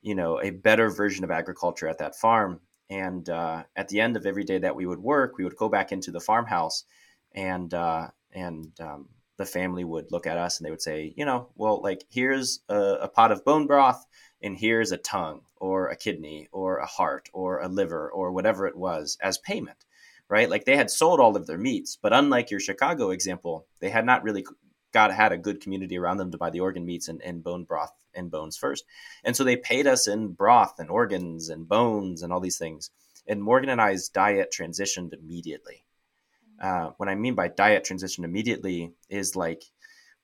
you know, a better version of agriculture at that farm and uh, at the end of every day that we would work, we would go back into the farmhouse, and uh, and um, the family would look at us and they would say, you know, well, like here's a, a, pot of bone broth, and here's a tongue or a kidney or a heart or a liver or whatever it was as payment, right? Like they had sold all of their meats, but unlike your Chicago example, they had not really got had a good community around them to buy the organ meats and, and bone broth and bones first. And so they paid us in broth and organs and bones and all these things. And Morgan and I's diet transitioned immediately. Uh, what I mean by diet transition immediately is like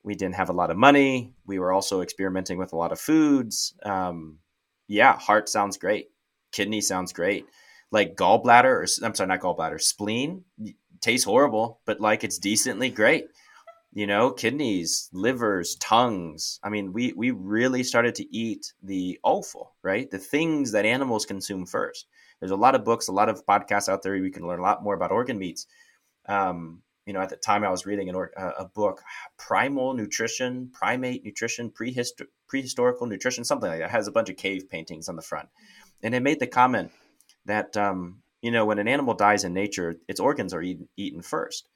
we didn't have a lot of money. We were also experimenting with a lot of foods. Um, yeah, heart sounds great. Kidney sounds great. Like gallbladder, or I'm sorry, not gallbladder, spleen tastes horrible, but like it's decently great you know kidneys livers tongues i mean we we really started to eat the offal right the things that animals consume first there's a lot of books a lot of podcasts out there we can learn a lot more about organ meats um, you know at the time i was reading an or, uh, a book primal nutrition primate nutrition prehistor- prehistorical nutrition something like that it has a bunch of cave paintings on the front and it made the comment that um, you know when an animal dies in nature its organs are eaten, eaten first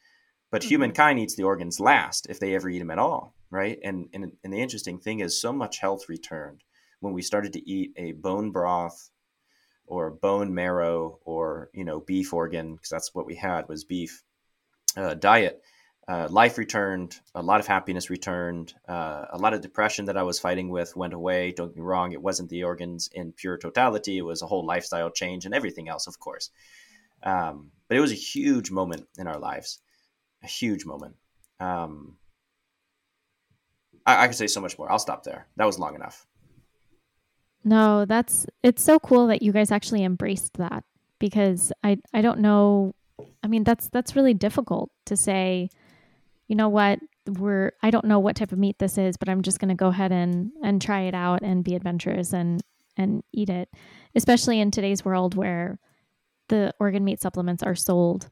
but mm-hmm. humankind eats the organs last if they ever eat them at all, right? And, and and the interesting thing is, so much health returned when we started to eat a bone broth or bone marrow or you know beef organ because that's what we had was beef uh, diet. Uh, life returned, a lot of happiness returned, uh, a lot of depression that I was fighting with went away. Don't get me wrong, it wasn't the organs in pure totality, it was a whole lifestyle change and everything else, of course. Um, but it was a huge moment in our lives a huge moment. Um, I, I could say so much more. I'll stop there. That was long enough. No, that's it's so cool that you guys actually embraced that because I I don't know. I mean, that's that's really difficult to say. You know what? We're I don't know what type of meat this is, but I'm just going to go ahead and and try it out and be adventurous and and eat it, especially in today's world where the organ meat supplements are sold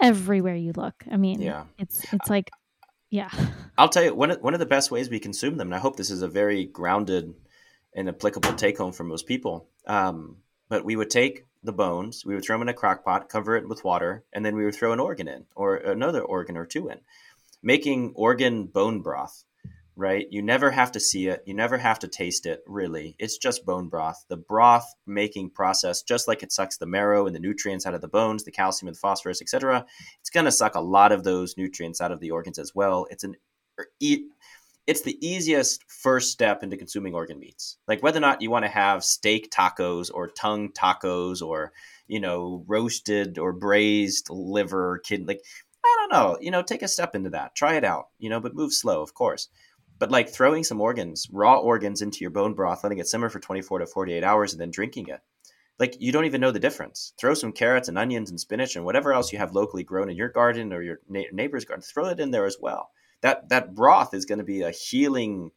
everywhere you look. I mean, yeah, it's it's like, yeah. I'll tell you one of, one of the best ways we consume them, and I hope this is a very grounded and applicable take home for most people. Um, but we would take the bones, we would throw them in a crock pot, cover it with water, and then we would throw an organ in or another organ or two in, making organ bone broth right? You never have to see it. You never have to taste it, really. It's just bone broth. The broth making process, just like it sucks the marrow and the nutrients out of the bones, the calcium and the phosphorus, etc., it's going to suck a lot of those nutrients out of the organs as well. It's an er, it's the easiest first step into consuming organ meats. Like whether or not you want to have steak tacos or tongue tacos or, you know, roasted or braised liver, kidney, like I don't know, you know, take a step into that. Try it out, you know, but move slow, of course. But like throwing some organs, raw organs into your bone broth, letting it simmer for 24 to 48 hours and then drinking it. Like you don't even know the difference. Throw some carrots and onions and spinach and whatever else you have locally grown in your garden or your neighbor's garden. Throw it in there as well. That that broth is going to be a healing,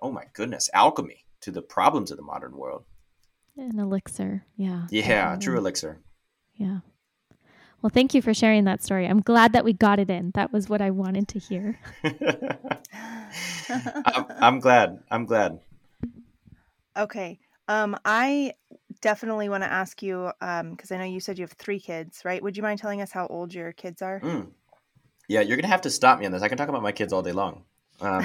oh my goodness, alchemy to the problems of the modern world. An elixir, yeah. Yeah, true elixir. Yeah. Well, thank you for sharing that story. I'm glad that we got it in. That was what I wanted to hear. I'm, I'm, glad. I'm glad. Okay. Um, I definitely want to ask you because um, I know you said you have three kids, right? Would you mind telling us how old your kids are? Mm. Yeah, you're gonna have to stop me on this. I can talk about my kids all day long. Um,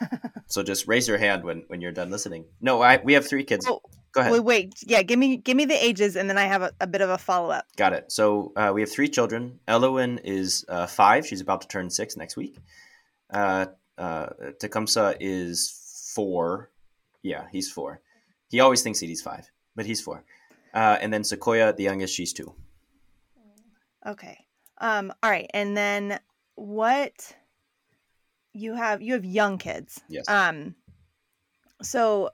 so just raise your hand when when you're done listening. No, I we have three kids. Oh, Go ahead. Wait, wait, yeah, give me give me the ages, and then I have a, a bit of a follow up. Got it. So uh, we have three children. Elowen is uh, five; she's about to turn six next week. Uh, uh, Tecumseh is four. Yeah, he's four. He always thinks that he's five, but he's four. Uh, and then Sequoia, the youngest, she's two. Okay. Um, all right. And then what you have you have young kids. Yes. Um so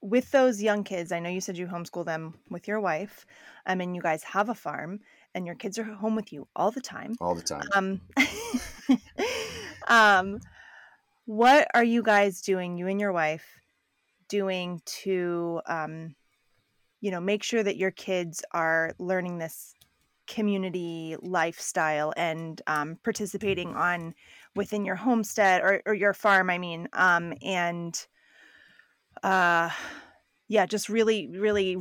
with those young kids, I know you said you homeschool them with your wife. Um, and you guys have a farm and your kids are home with you all the time. All the time. Um um what are you guys doing, you and your wife, doing to um you know, make sure that your kids are learning this community lifestyle and um, participating on within your homestead or, or your farm i mean um, and uh, yeah just really really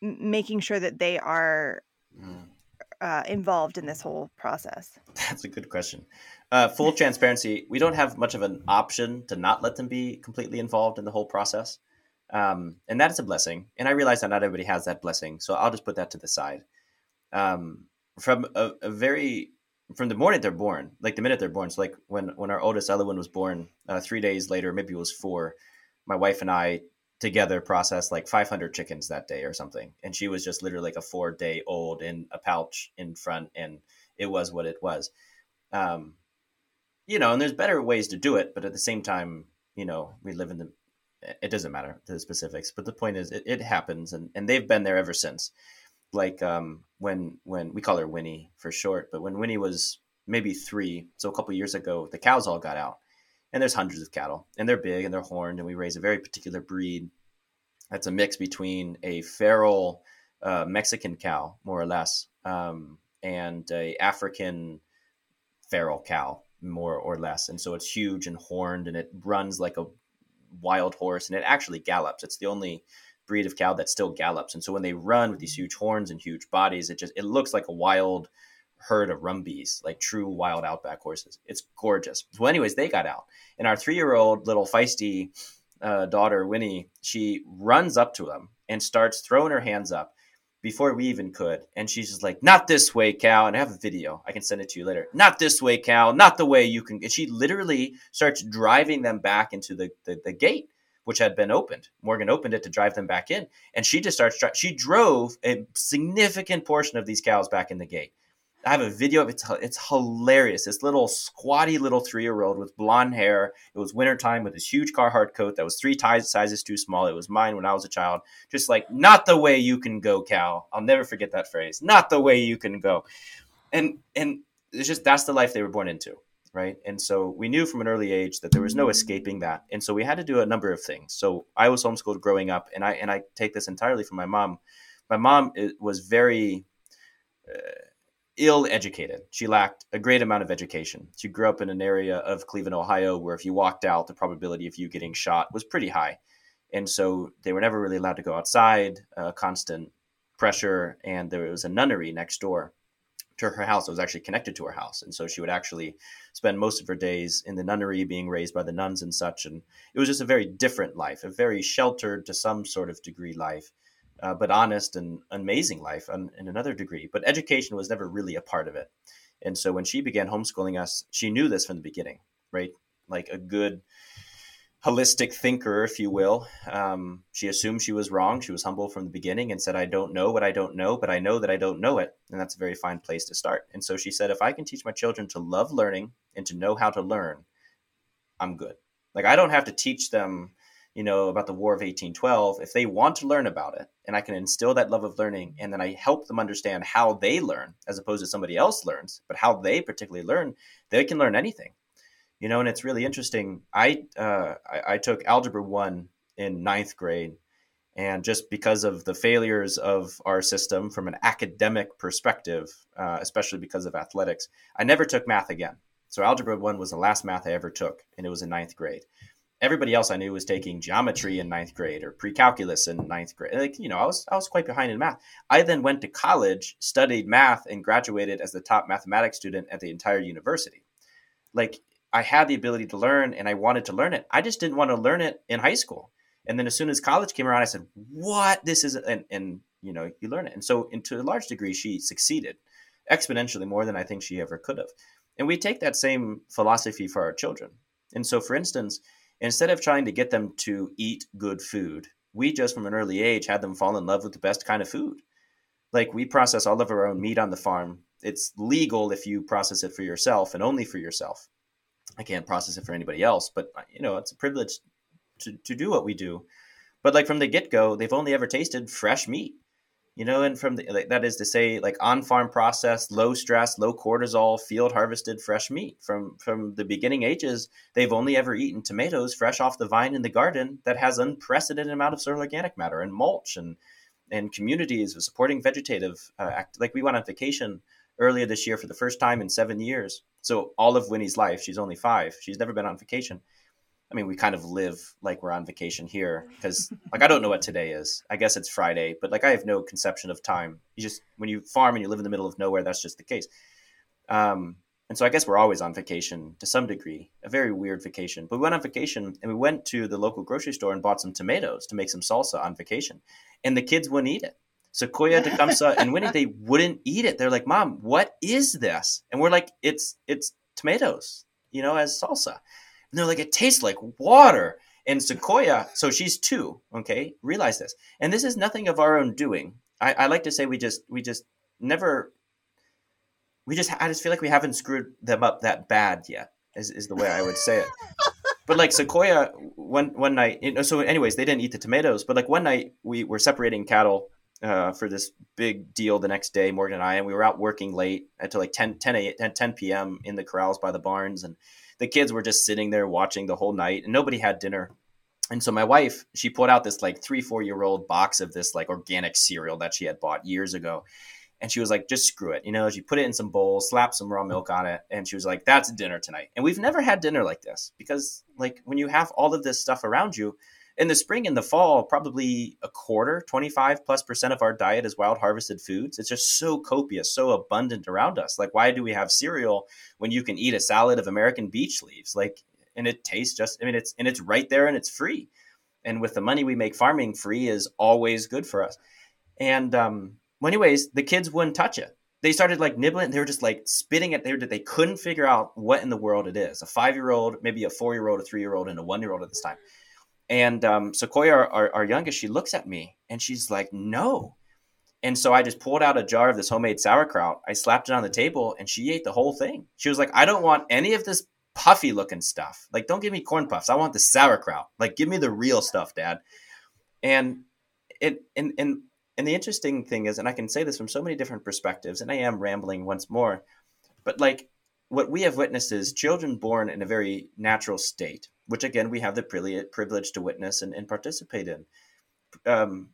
making sure that they are mm. uh, involved in this whole process. That's a good question. Uh, full transparency we don't have much of an option to not let them be completely involved in the whole process um, and that is a blessing and i realize that not everybody has that blessing so i'll just put that to the side um, from a, a, very from the morning they're born, like the minute they're born. So like when when our oldest Elowen was born, uh, three days later, maybe it was four, my wife and I together processed like 500 chickens that day or something, and she was just literally like a four day old in a pouch in front, and it was what it was. Um, you know, and there's better ways to do it, but at the same time, you know, we live in the it doesn't matter the specifics, but the point is it, it happens and, and they've been there ever since like um, when when we call her Winnie for short, but when Winnie was maybe three, so a couple years ago, the cows all got out, and there's hundreds of cattle, and they're big and they're horned, and we raise a very particular breed. That's a mix between a feral uh, Mexican cow, more or less, um, and a African feral cow, more or less. And so it's huge and horned, and it runs like a wild horse, and it actually gallops. It's the only breed of cow that still gallops. And so when they run with these huge horns and huge bodies, it just it looks like a wild herd of brumbies, like true wild outback horses. It's gorgeous. Well, anyways, they got out, and our three-year-old little feisty uh, daughter Winnie, she runs up to them and starts throwing her hands up before we even could, and she's just like, "Not this way, cow!" And I have a video. I can send it to you later. Not this way, cow. Not the way you can. And she literally starts driving them back into the, the, the gate which had been opened. Morgan opened it to drive them back in, and she just starts. She drove a significant portion of these cows back in the gate. I have a video of it. It's, it's hilarious. This little squatty little three year old with blonde hair. It was wintertime with this huge Carhartt coat that was three sizes too small. It was mine when I was a child. Just like, not the way you can go, cow. I'll never forget that phrase. Not the way you can go. And, and it's just, that's the life they were born into right? And so we knew from an early age that there was no escaping that. And so we had to do a number of things. So I was homeschooled growing up, and I and I take this entirely from my mom. My mom was very uh, ill educated. She lacked a great amount of education. She grew up in an area of Cleveland, Ohio, where if you walked out, the probability of you getting shot was pretty high. And so they were never really allowed to go outside, uh, constant pressure, and there was a nunnery next door to her house. It was actually connected to her house, and so she would actually spend most of her days in the nunnery, being raised by the nuns and such. And it was just a very different life, a very sheltered to some sort of degree life, uh, but honest and amazing life in, in another degree. But education was never really a part of it. And so when she began homeschooling us, she knew this from the beginning, right? Like a good holistic thinker, if you will. Um, she assumed she was wrong. She was humble from the beginning and said, I don't know what I don't know, but I know that I don't know it. And that's a very fine place to start. And so she said, if I can teach my children to love learning and to know how to learn, I'm good. Like, I don't have to teach them, you know, about the War of 1812. If they want to learn about it and I can instill that love of learning and then I help them understand how they learn as opposed to somebody else learns, but how they particularly learn, they can learn anything you know, and it's really interesting. I, uh, I, I took algebra one in ninth grade, and just because of the failures of our system from an academic perspective, uh, especially because of athletics, I never took math again. So algebra one was the last math I ever took, and it was in ninth grade. Everybody else I knew was taking geometry in ninth grade or pre-calculus in ninth grade. Like you know, I was I was quite behind in math. I then went to college, studied math, and graduated as the top mathematics student at the entire university. Like I had the ability to learn and I wanted to learn it. I just didn't want to learn it in high school. And then as soon as college came around, I said, "What? This is," and, and you know, you learn it. And so, and to a large degree, she succeeded exponentially more than I think she ever could have. And we take that same philosophy for our children. And so, for instance, instead of trying to get them to eat good food, we just from an early age had them fall in love with the best kind of food. like we process all of our own meat on the farm. It's legal if you process it for yourself and only for yourself. I can't process it for anybody else, but you know, it's a privilege to, to do what we do. But like from the get go, they've only ever tasted fresh meat you know and from the, like, that is to say like on farm processed low stress low cortisol field harvested fresh meat from from the beginning ages they've only ever eaten tomatoes fresh off the vine in the garden that has unprecedented amount of soil organic matter and mulch and and communities supporting vegetative uh, act like we went on vacation earlier this year for the first time in seven years so all of winnie's life she's only five she's never been on vacation I mean, we kind of live like we're on vacation here because, like, I don't know what today is. I guess it's Friday, but like, I have no conception of time. You just when you farm and you live in the middle of nowhere, that's just the case. Um, and so I guess we're always on vacation to some degree, a very weird vacation. But we went on vacation and we went to the local grocery store and bought some tomatoes to make some salsa on vacation, and the kids wouldn't eat it. Sequoia, Tecumseh, and Winnie, they wouldn't eat it. They're like, "Mom, what is this?" And we're like, "It's it's tomatoes, you know, as salsa." And they're like, it tastes like water. And Sequoia, so she's two, okay, realize this. And this is nothing of our own doing. I, I like to say we just we just never we just I just feel like we haven't screwed them up that bad yet, is, is the way I would say it. but like Sequoia, one one night, you know, so anyways, they didn't eat the tomatoes, but like one night we were separating cattle uh, for this big deal the next day, Morgan and I, and we were out working late until like 10, 10, 10, 10 p.m. in the corrals by the barns. And the kids were just sitting there watching the whole night and nobody had dinner. And so my wife, she pulled out this like three, four year old box of this like organic cereal that she had bought years ago. And she was like, just screw it. You know, she put it in some bowls, slapped some raw milk on it. And she was like, that's dinner tonight. And we've never had dinner like this because, like, when you have all of this stuff around you, in the spring and the fall, probably a quarter, 25 plus percent of our diet is wild harvested foods. It's just so copious, so abundant around us. Like, why do we have cereal when you can eat a salad of American beech leaves? Like, and it tastes just, I mean, it's, and it's right there and it's free. And with the money we make farming, free is always good for us. And, um, well, anyways, the kids wouldn't touch it. They started like nibbling. They were just like spitting it. They were, they couldn't figure out what in the world it is. A five year old, maybe a four year old, a three year old, and a one year old at this time and um, Sequoia, our, our youngest, she looks at me and she's like, no. And so I just pulled out a jar of this homemade sauerkraut. I slapped it on the table and she ate the whole thing. She was like, I don't want any of this puffy looking stuff. Like, don't give me corn puffs. I want the sauerkraut. Like, give me the real stuff, Dad. And it and and and the interesting thing is, and I can say this from so many different perspectives, and I am rambling once more, but like what we have witnessed is children born in a very natural state which again we have the privilege to witness and, and participate in. Um,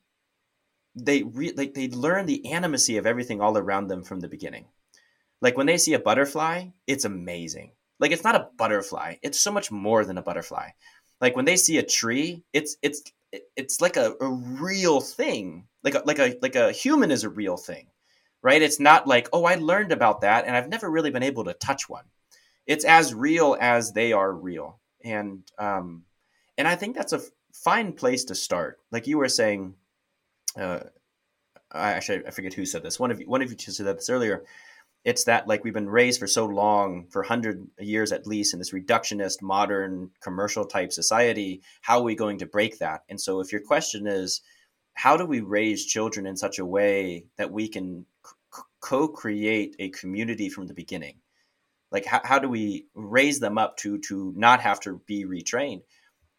they re- like they learn the animacy of everything all around them from the beginning. Like when they see a butterfly, it's amazing. Like it's not a butterfly; it's so much more than a butterfly. Like when they see a tree, it's it's it's like a, a real thing. Like a, like a like a human is a real thing, right? It's not like oh I learned about that and I've never really been able to touch one. It's as real as they are real and um, and I think that's a fine place to start. Like you were saying, uh, I actually I forget who said this. One of you, one of you said this earlier. It's that like we've been raised for so long, for hundred years at least, in this reductionist, modern, commercial type society. How are we going to break that? And so, if your question is, how do we raise children in such a way that we can co-create a community from the beginning? Like how, how do we raise them up to to not have to be retrained?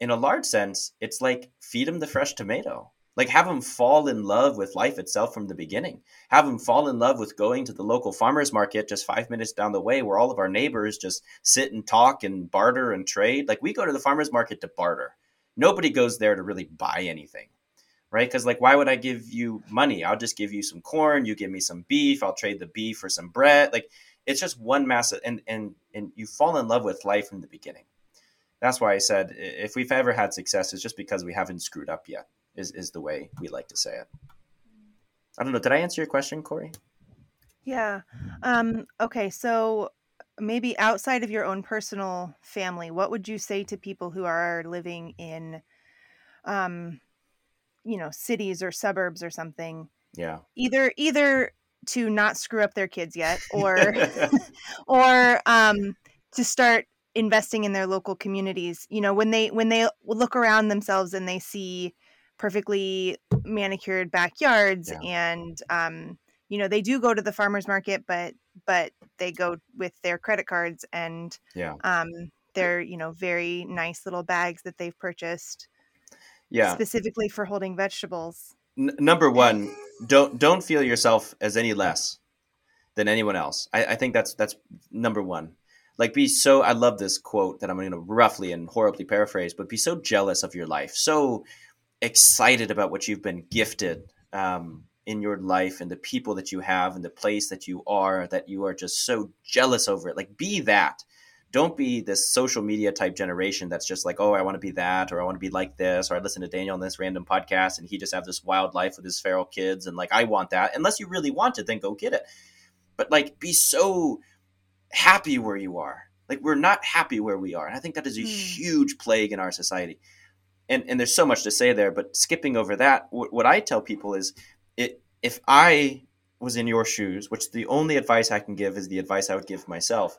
In a large sense it's like feed them the fresh tomato. Like have them fall in love with life itself from the beginning. Have them fall in love with going to the local farmers market just five minutes down the way where all of our neighbors just sit and talk and barter and trade. Like we go to the farmers market to barter. Nobody goes there to really buy anything right? Because like why would i give you money? I'll just give you some corn you give me some beef i'll trade the beef for some bread. Like it's just one massive and and and you fall in love with life from the beginning. That's why i said if we've ever had success it's just because we haven't screwed up yet is is the way we like to say it. I don't know did i answer your question corey? Yeah um okay so maybe outside of your own personal family what would you say to people who are living in um you know cities or suburbs or something? Yeah. Either either to not screw up their kids yet or or um, to start investing in their local communities you know when they when they look around themselves and they see perfectly manicured backyards yeah. and um, you know they do go to the farmers market but but they go with their credit cards and yeah um they're you know very nice little bags that they've purchased yeah specifically for holding vegetables N- number one don't don't feel yourself as any less than anyone else. I, I think that's that's number one. Like be so i love this quote that i'm to roughly and horribly paraphrase but be so jealous of your life so excited about what you've been gifted um, in your life and the people that you have and the place that you are that you are just so jealous over it. Like be that don't be this social media type generation that's just like oh i want to be that or i want to be like this or i listen to daniel on this random podcast and he just have this wild life with his feral kids and like i want that unless you really want it then go get it. But like be so happy where you are. Like we're not happy where we are and i think that is a mm. huge plague in our society. And and there's so much to say there but skipping over that what, what i tell people is it if i was in your shoes which the only advice i can give is the advice i would give myself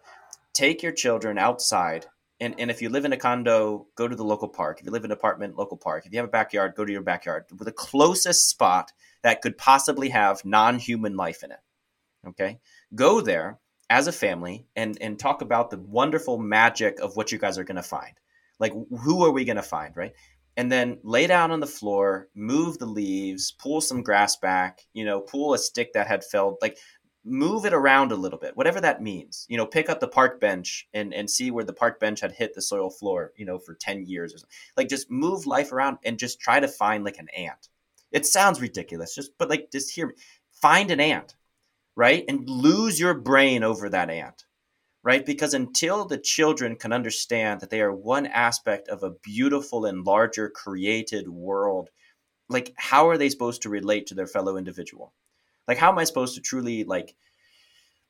take your children outside and, and if you live in a condo go to the local park. If you live in an apartment local park. If you have a backyard go to your backyard. The closest spot that could possibly have non-human life in it okay? Go there as a family and and talk about the wonderful magic of what you guys are going to find. Like who are we going to find right? And then lay down on the floor, move the leaves, pull some grass back, you know, pull a stick that had fell, like move it around a little bit, whatever that means. You know, pick up the park bench and, and see where the park bench had hit the soil floor, you know, for 10 years or something. Like just move life around and just try to find like an ant. It sounds ridiculous, just but like just hear me. Find an ant, right? And lose your brain over that ant right? Because until the children can understand that they are one aspect of a beautiful and larger created world, like how are they supposed to relate to their fellow individual? Like how am I supposed to truly like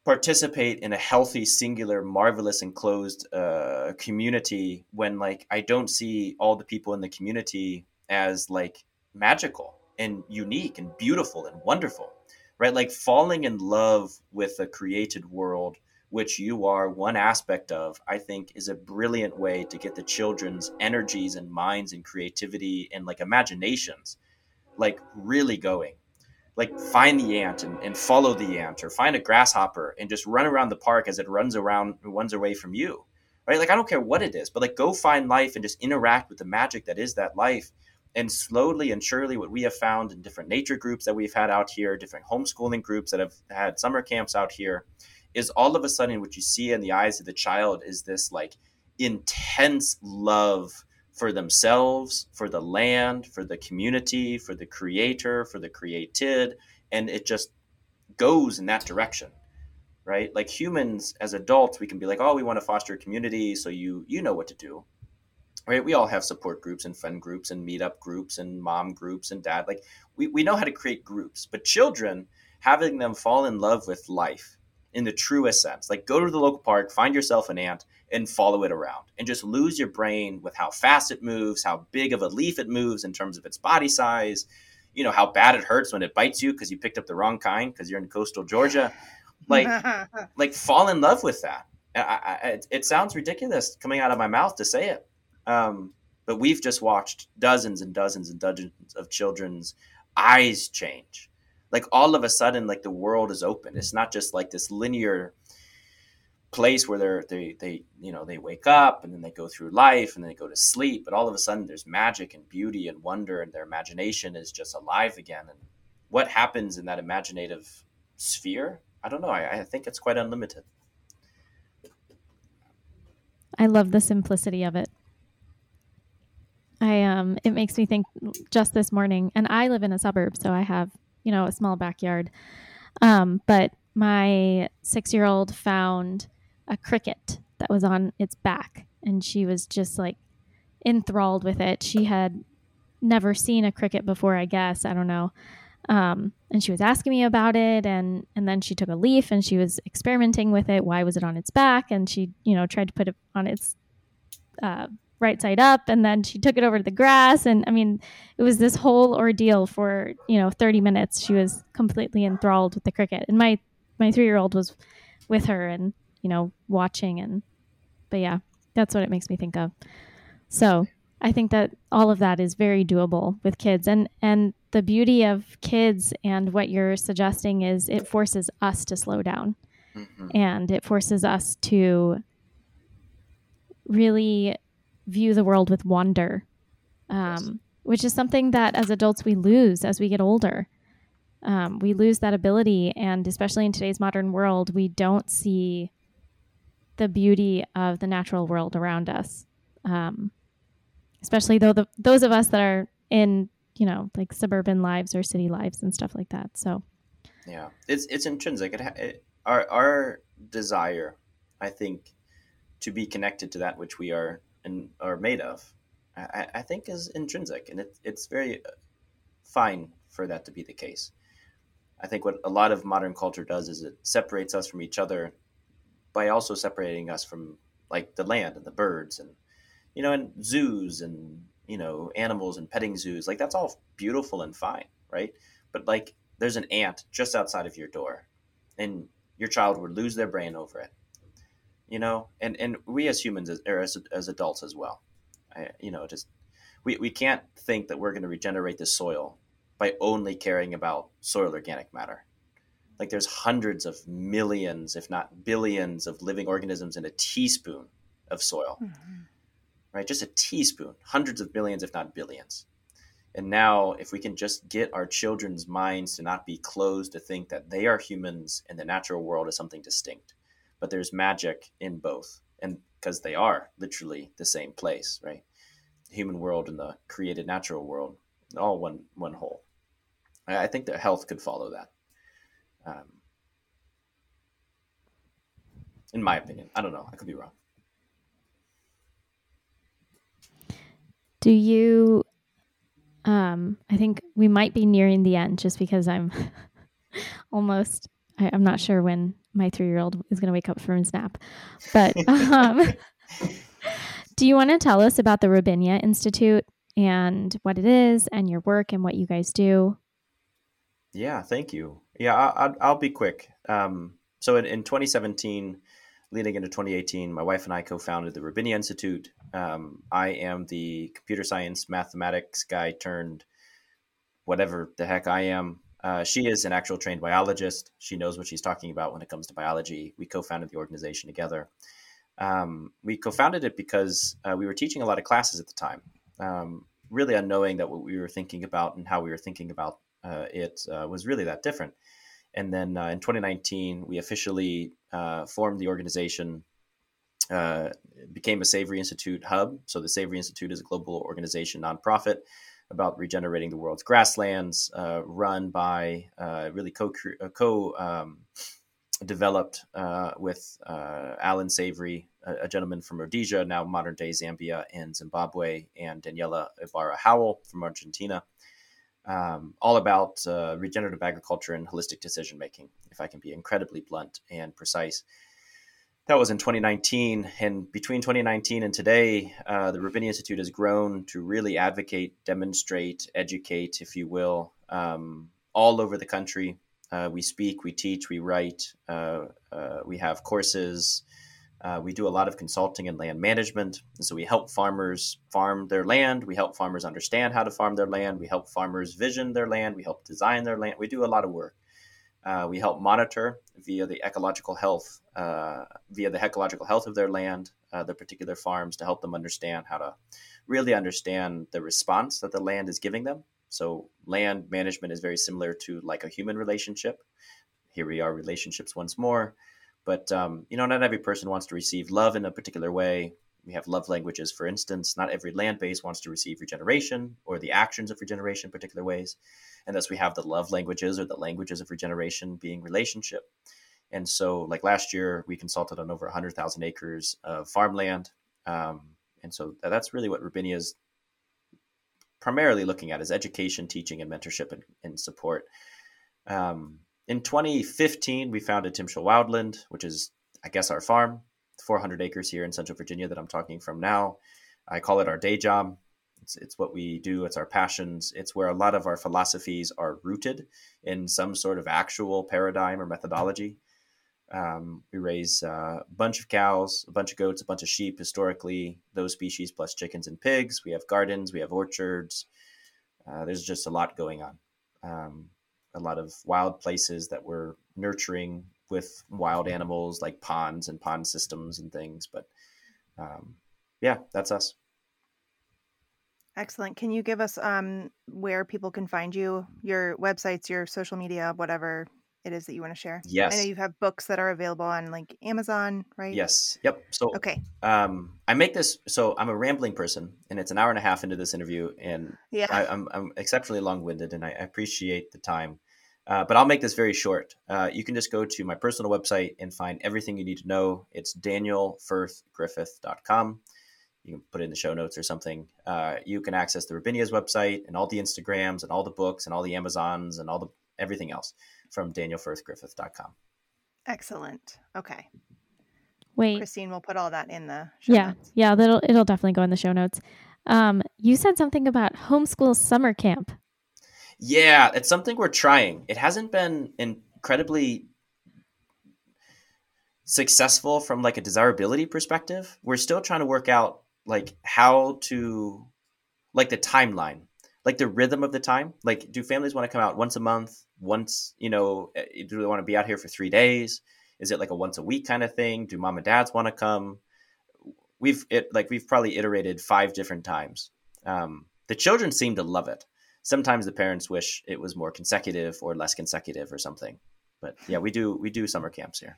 participate in a healthy, singular, marvelous, enclosed uh, community when like I don't see all the people in the community as like magical and unique and beautiful and wonderful, right? Like falling in love with a created world which you are one aspect of, I think is a brilliant way to get the children's energies and minds and creativity and like imaginations like really going. Like find the ant and, and follow the ant or find a grasshopper and just run around the park as it runs around runs away from you. Right? Like I don't care what it is, but like go find life and just interact with the magic that is that life. And slowly and surely, what we have found in different nature groups that we've had out here, different homeschooling groups that have had summer camps out here, is all of a sudden what you see in the eyes of the child is this like intense love for themselves, for the land, for the community, for the creator, for the created, and it just goes in that direction. Right? Like humans as adults, we can be like, "Oh, we want to foster a community, so you you know what to do." Right? We all have support groups and friend groups and meetup groups and mom groups and dad. Like we, we know how to create groups. But children, having them fall in love with life in the truest sense. Like go to the local park, find yourself an ant, and follow it around, and just lose your brain with how fast it moves, how big of a leaf it moves in terms of its body size. You know how bad it hurts when it bites you because you picked up the wrong kind because you're in coastal Georgia. Like, like fall in love with that. I, I, it, it, sounds ridiculous coming out of my mouth to say it, um, but we've just watched dozens and dozens and dozens of children's eyes change like all of a sudden like the world is open it's not just like this linear place where they're they they you know they wake up and then they go through life and then they go to sleep but all of a sudden there's magic and beauty and wonder and their imagination is just alive again. And what happens in that imaginative sphere? I don't know. I, I think it's quite unlimited. I love the simplicity of it. I um it makes me think just this morning and i live in a suburb so i have you know, a small backyard. Um, but my six year old found a cricket that was on its back and she was just like enthralled with it. She had never seen a cricket before, I guess. I don't know. Um, and she was asking me about it and and then she took a leaf and she was experimenting with it why was it on its back and she you know tried to put it on its uh, right side up and then she took it over to the grass and i mean it was this whole ordeal for you know 30 minutes she was completely enthralled with the cricket and my my three year old was with her and you know watching and but yeah that's what it makes me think of. So i think that all of that is very doable with kids. And and the beauty of kids and what you're suggesting is it forces us to slow down. Mm-hmm. and it forces us to really view the world with wonder um, yes. which is something that as adults we lose as we get older. Um, we lose that ability. And especially in today's modern world we don't see the beauty of the natural world around us. Um, especially though the, those of us that are in you know like suburban lives or city lives and stuff like that. So yeah. It's it's intrinsic. It, it, our our desire i think to be connected to that which we are and are made of i, I think is intrinsic. And it, it's very uh, fine for that to be the case. I think what a lot of modern culture does is it separates us from each other by also separating us from like the land and the birds and you know and zoos and you know animals and petting zoos like that's all beautiful and fine right? But like there's an ant just outside of your door and your child would lose their brain over it you know? And and we as humans or as, as adults as well I, you know just we, we can't think that we're going to regenerate the soil by only caring about soil organic matter like there's hundreds of millions if not billions of living organisms in a teaspoon of soil mm-hmm right? Just a teaspoon, hundreds of billions, if not billions. And now, if we can just get our children's minds to not be closed to think that they are humans and the natural world is something distinct, but there's magic in both, and because they are literally the same place, right? The human world and the created natural world, all one one whole. I think that health could follow that. Um, in my opinion, I don't know. I could be wrong. Do you um I think we might be nearing the end just because I'm almost I, am not sure when my three year old is gonna wake up from his nap. But um do you want to tell us about the Robinia Institute and what it is and your work and what you guys do? Yeah, thank you. Yeah, I, will I'll be quick. Um, so in, in 2017, leading into 2018, my wife and I co-founded the Robinia Institute. Um, I am the computer science mathematics guy turned whatever the heck I am. Uh, she is an actual trained biologist. She knows what she's talking about when it comes to biology. We co-founded the organization together. Um, we co-founded it because uh, we were teaching a lot of classes at the time, um, really unknowing that what we were thinking about and how we were thinking about it uh, was really that different. And then uh, in 2019, we officially uh, formed the organization, uh, became a Savory Institute hub. So the Savory Institute is a global organization, nonprofit, about regenerating the world's grasslands, uh, run by uh, really co uh, co um, developed with Allan Savory, a, a, gentleman from Rhodesia, now modern day Zambia and Zimbabwe, and Daniela Ibarra Howell from Argentina um, all about uh, regenerative agriculture and holistic decision making, if I can be incredibly blunt and precise. That was in 2019. And between 2019 and today, uh, the Robinia Institute has grown to really advocate, demonstrate, educate, if you will, um, all over the country. Uh, we speak, we teach, we write, uh, uh, we have courses, uh, we do a lot of consulting and land management. And so we help farmers farm their land. We help farmers understand how to farm their land. We help farmers vision their land. We help design their land. We do a lot of work. Uh, we help monitor via the ecological health, uh, via the ecological health of their land, uh, their particular farms, to help them understand how to really understand the response that the land is giving them. So land management is very similar to like a human relationship. Here we are, relationships once more. But um, you know, not every person wants to receive love in a particular way. We have love languages, for instance. Not every land base wants to receive regeneration or the actions of regeneration in particular ways. And thus we have the love languages or the languages of regeneration being relationship. And so, like last year, we consulted on over 100,000 acres of farmland. Um, and so that's really what Robinia is primarily looking at is education, teaching, and mentorship and, and support. Um, in 2015, we founded Timshel Wildland, which is, I guess, our farm, 400 acres here in Central Virginia that I'm talking from now. I call it our day job. It's, it's what we do, it's our passions. It's where a lot of our philosophies are rooted in some sort of actual paradigm or methodology. Um, we raise uh, a bunch of cows, a bunch of goats, a bunch of sheep, historically, those species plus chickens and pigs. We have gardens, we have orchards. uh, there's just a lot going on. Um, a lot of wild places that we're nurturing with wild animals like ponds and pond systems and things. But um, yeah, that's us. Excellent. Can you give us um, where people can find you, your websites, your social media, whatever it is that you want to share? Yes. I know you have books that are available on like Amazon, right? Yes. Yep. So okay. Um, I make this. So I'm a rambling person, and it's an hour and a half into this interview, and yeah, I, am I'm, I'm exceptionally long-winded, and I appreciate the time. Uh, but I'll make this very short. Uh, you can just go to my personal website and find everything you need to know. It's danielfirthgriffith.com. You can put it in the show notes or something. Uh, you can access the Robinia's website and all the Instagrams and all the books and all the Amazons and all the everything else from danielfirthgriffith.com. Excellent. Okay. Wait. Christine will put all that in the yeah. Notes. Yeah, that'll it'll definitely go in the show notes. Um, you said something about homeschool summer camp. Yeah, it's something we're trying. It hasn't been incredibly successful from like a desirability perspective. We're still trying to work out like how to like the timeline, like the rhythm of the time. Like do families want to come out once a month, once, you know, eh, do they want to be out here for 3 days? Is it like a once a week kind of thing? Do mom and dads want to come? We've it like we've probably iterated five different times. Um, the children seem to love it sometimes the parents wish it was more consecutive or less consecutive or something. But yeah, we do we do summer camps here.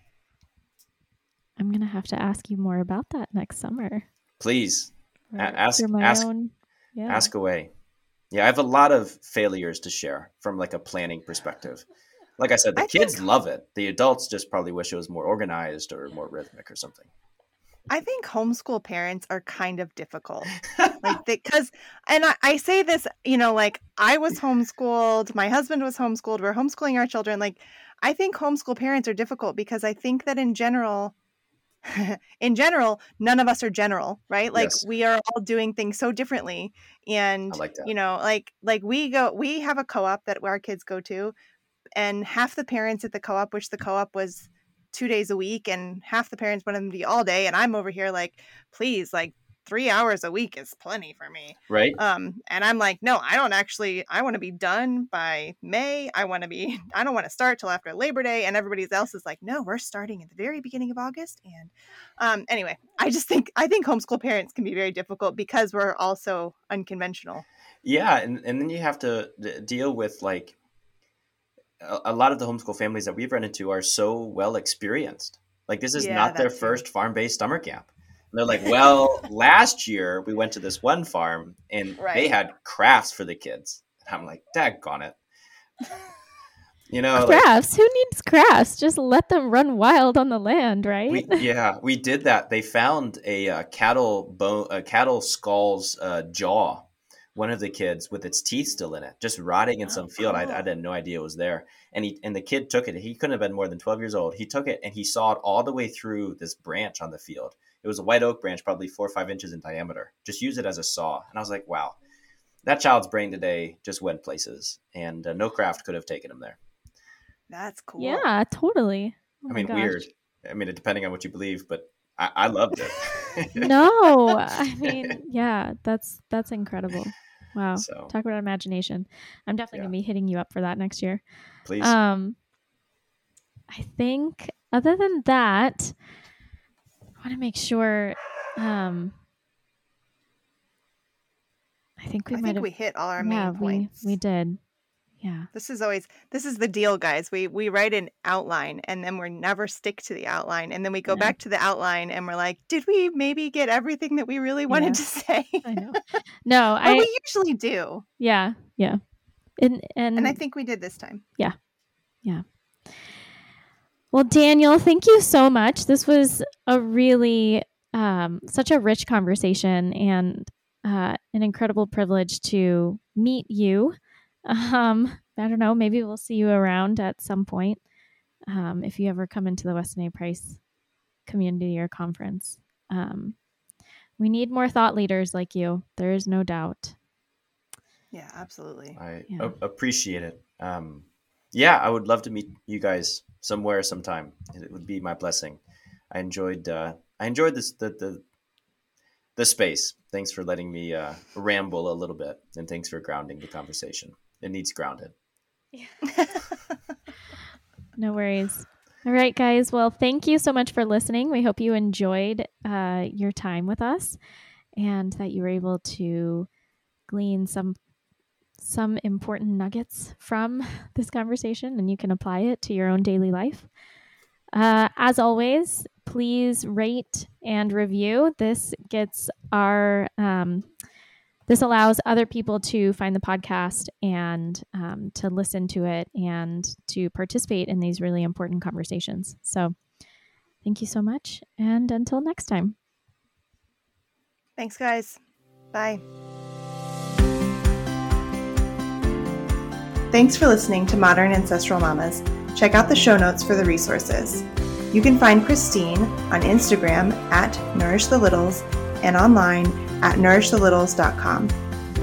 I'm gonna have to ask you more about that next summer. Please Or ask my ask own- yeah. ask away. Yeah, I have a lot of failures to share from like a planning perspective. Like I said, the I kids think- love it. The adults just probably wish it was more organized or more rhythmic or something. I think homeschool parents are kind of difficult. like because and I, I say this you know like i was homeschooled my husband was homeschooled we're homeschooling our children like i think homeschool parents are difficult because i think that in general in general none of us are general right like Yes. we are all doing things so differently and like you know like like we go we have a co-op that our kids go to and half the parents at the co-op wish the co-op was two days a week and half the parents want them to be all day and i'm over here like please like three hours a week is plenty for me Right? um and i'm like no i don't actually i want to be done by may i want to be i don't want to start till after labor day and everybody else is like no we're starting at the very beginning of august and um anyway i just think i think homeschool parents can be very difficult because we're also unconventional Yeah, and, and then you have to d- deal with like a, a lot of the homeschool families that we've run into are so well experienced. Like this is Yeah, not their that too. first farm-based summer camp. And they're like, well, last year we went to this one farm and they had crafts for the kids. And I'm like, daggone it. You know, like, crafts. Who needs crafts? Just let them run wild on the land, right? we, yeah, we did that. They found a uh, cattle bone, a cattle skull's uh, jaw. One of the kids with its teeth still in it, just rotting in Oh, some field. I, cool. I had no idea it was there. And he and the kid took it. He couldn't have been more than twelve years old. He took it and he sawed all the way through this branch on the field. It was a white oak branch, probably four or five inches in diameter. Just use it as a saw. And I was like, wow, that child's brain today just went places, and uh, no craft could have taken him there. that's cool Yeah, totally. Oh I mean, gosh. weird. I mean, depending on what you believe, but I, I loved it. no, I mean, yeah, that's that's incredible. Wow. So Talk about imagination. I'm definitely Yeah. gonna be hitting you up for that next year. please, Um, I think other than that, I want to make sure. Um, I think we i might think have. we hit all our yeah, main we we did. Yeah. this is always this is the deal guys we we write an outline and then we never stick to the outline and then we go Yeah. back to the outline and we're like did we maybe get everything that we really wanted Yeah. to say I know. No, but I. we usually do yeah, yeah. And and, and i think we did this time Yeah. Yeah. Well, Daniel, thank you so much. This was a really um, such a rich conversation and uh, an incredible privilege to meet you. Um, I don't know, maybe we'll see you around at some point um, if you ever come into the Weston A. Price Community or Conference. Um, we need more thought leaders like you. There is no doubt. yeah absolutely I yeah. a- appreciate it. Um, yeah, I would love to meet you guys somewhere, sometime. It would be my blessing. I enjoyed. Uh, I enjoyed this the the the space. Thanks for letting me uh, ramble a little bit, and thanks for grounding the conversation. It needs grounded. Yeah. no worries. All right, guys. Well, thank you so much for listening. We hope you enjoyed uh, your time with us and that you were able to glean some some important nuggets from this conversation and you can apply it to your own daily life. Uh, as always, please rate and review. This gets our um, this allows other people to find the podcast and um, to listen to it and to participate in these really important conversations. So, thank you so much. And until next time. Thanks, guys. Bye. Thanks for listening to Modern Ancestral Mamas. Check out the show notes for the resources. You can find Christine on Instagram at Nourish the Littles and online at nourishthe.littles.com.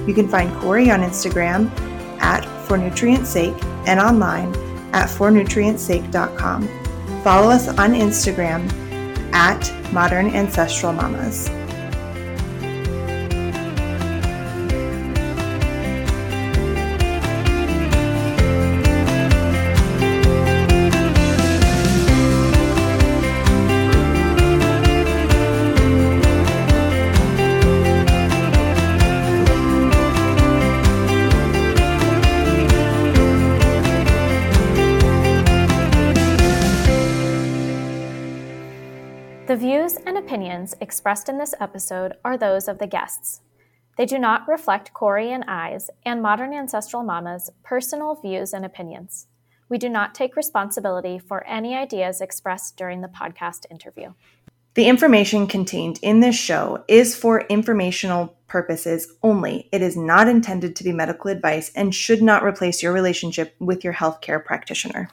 You can find Corey on Instagram at For Nutrient Sake and online at fornutrientsake.com. Follow us on Instagram at Modern Ancestral Mamas. Expressed in this episode are those of the guests. They do not reflect Corey and I's and Modern Ancestral Mama's personal views and opinions. We do not take responsibility for any ideas expressed during the podcast interview. The information contained in this show is for informational purposes only. It is not intended to be medical advice and should not replace your relationship with your healthcare practitioner.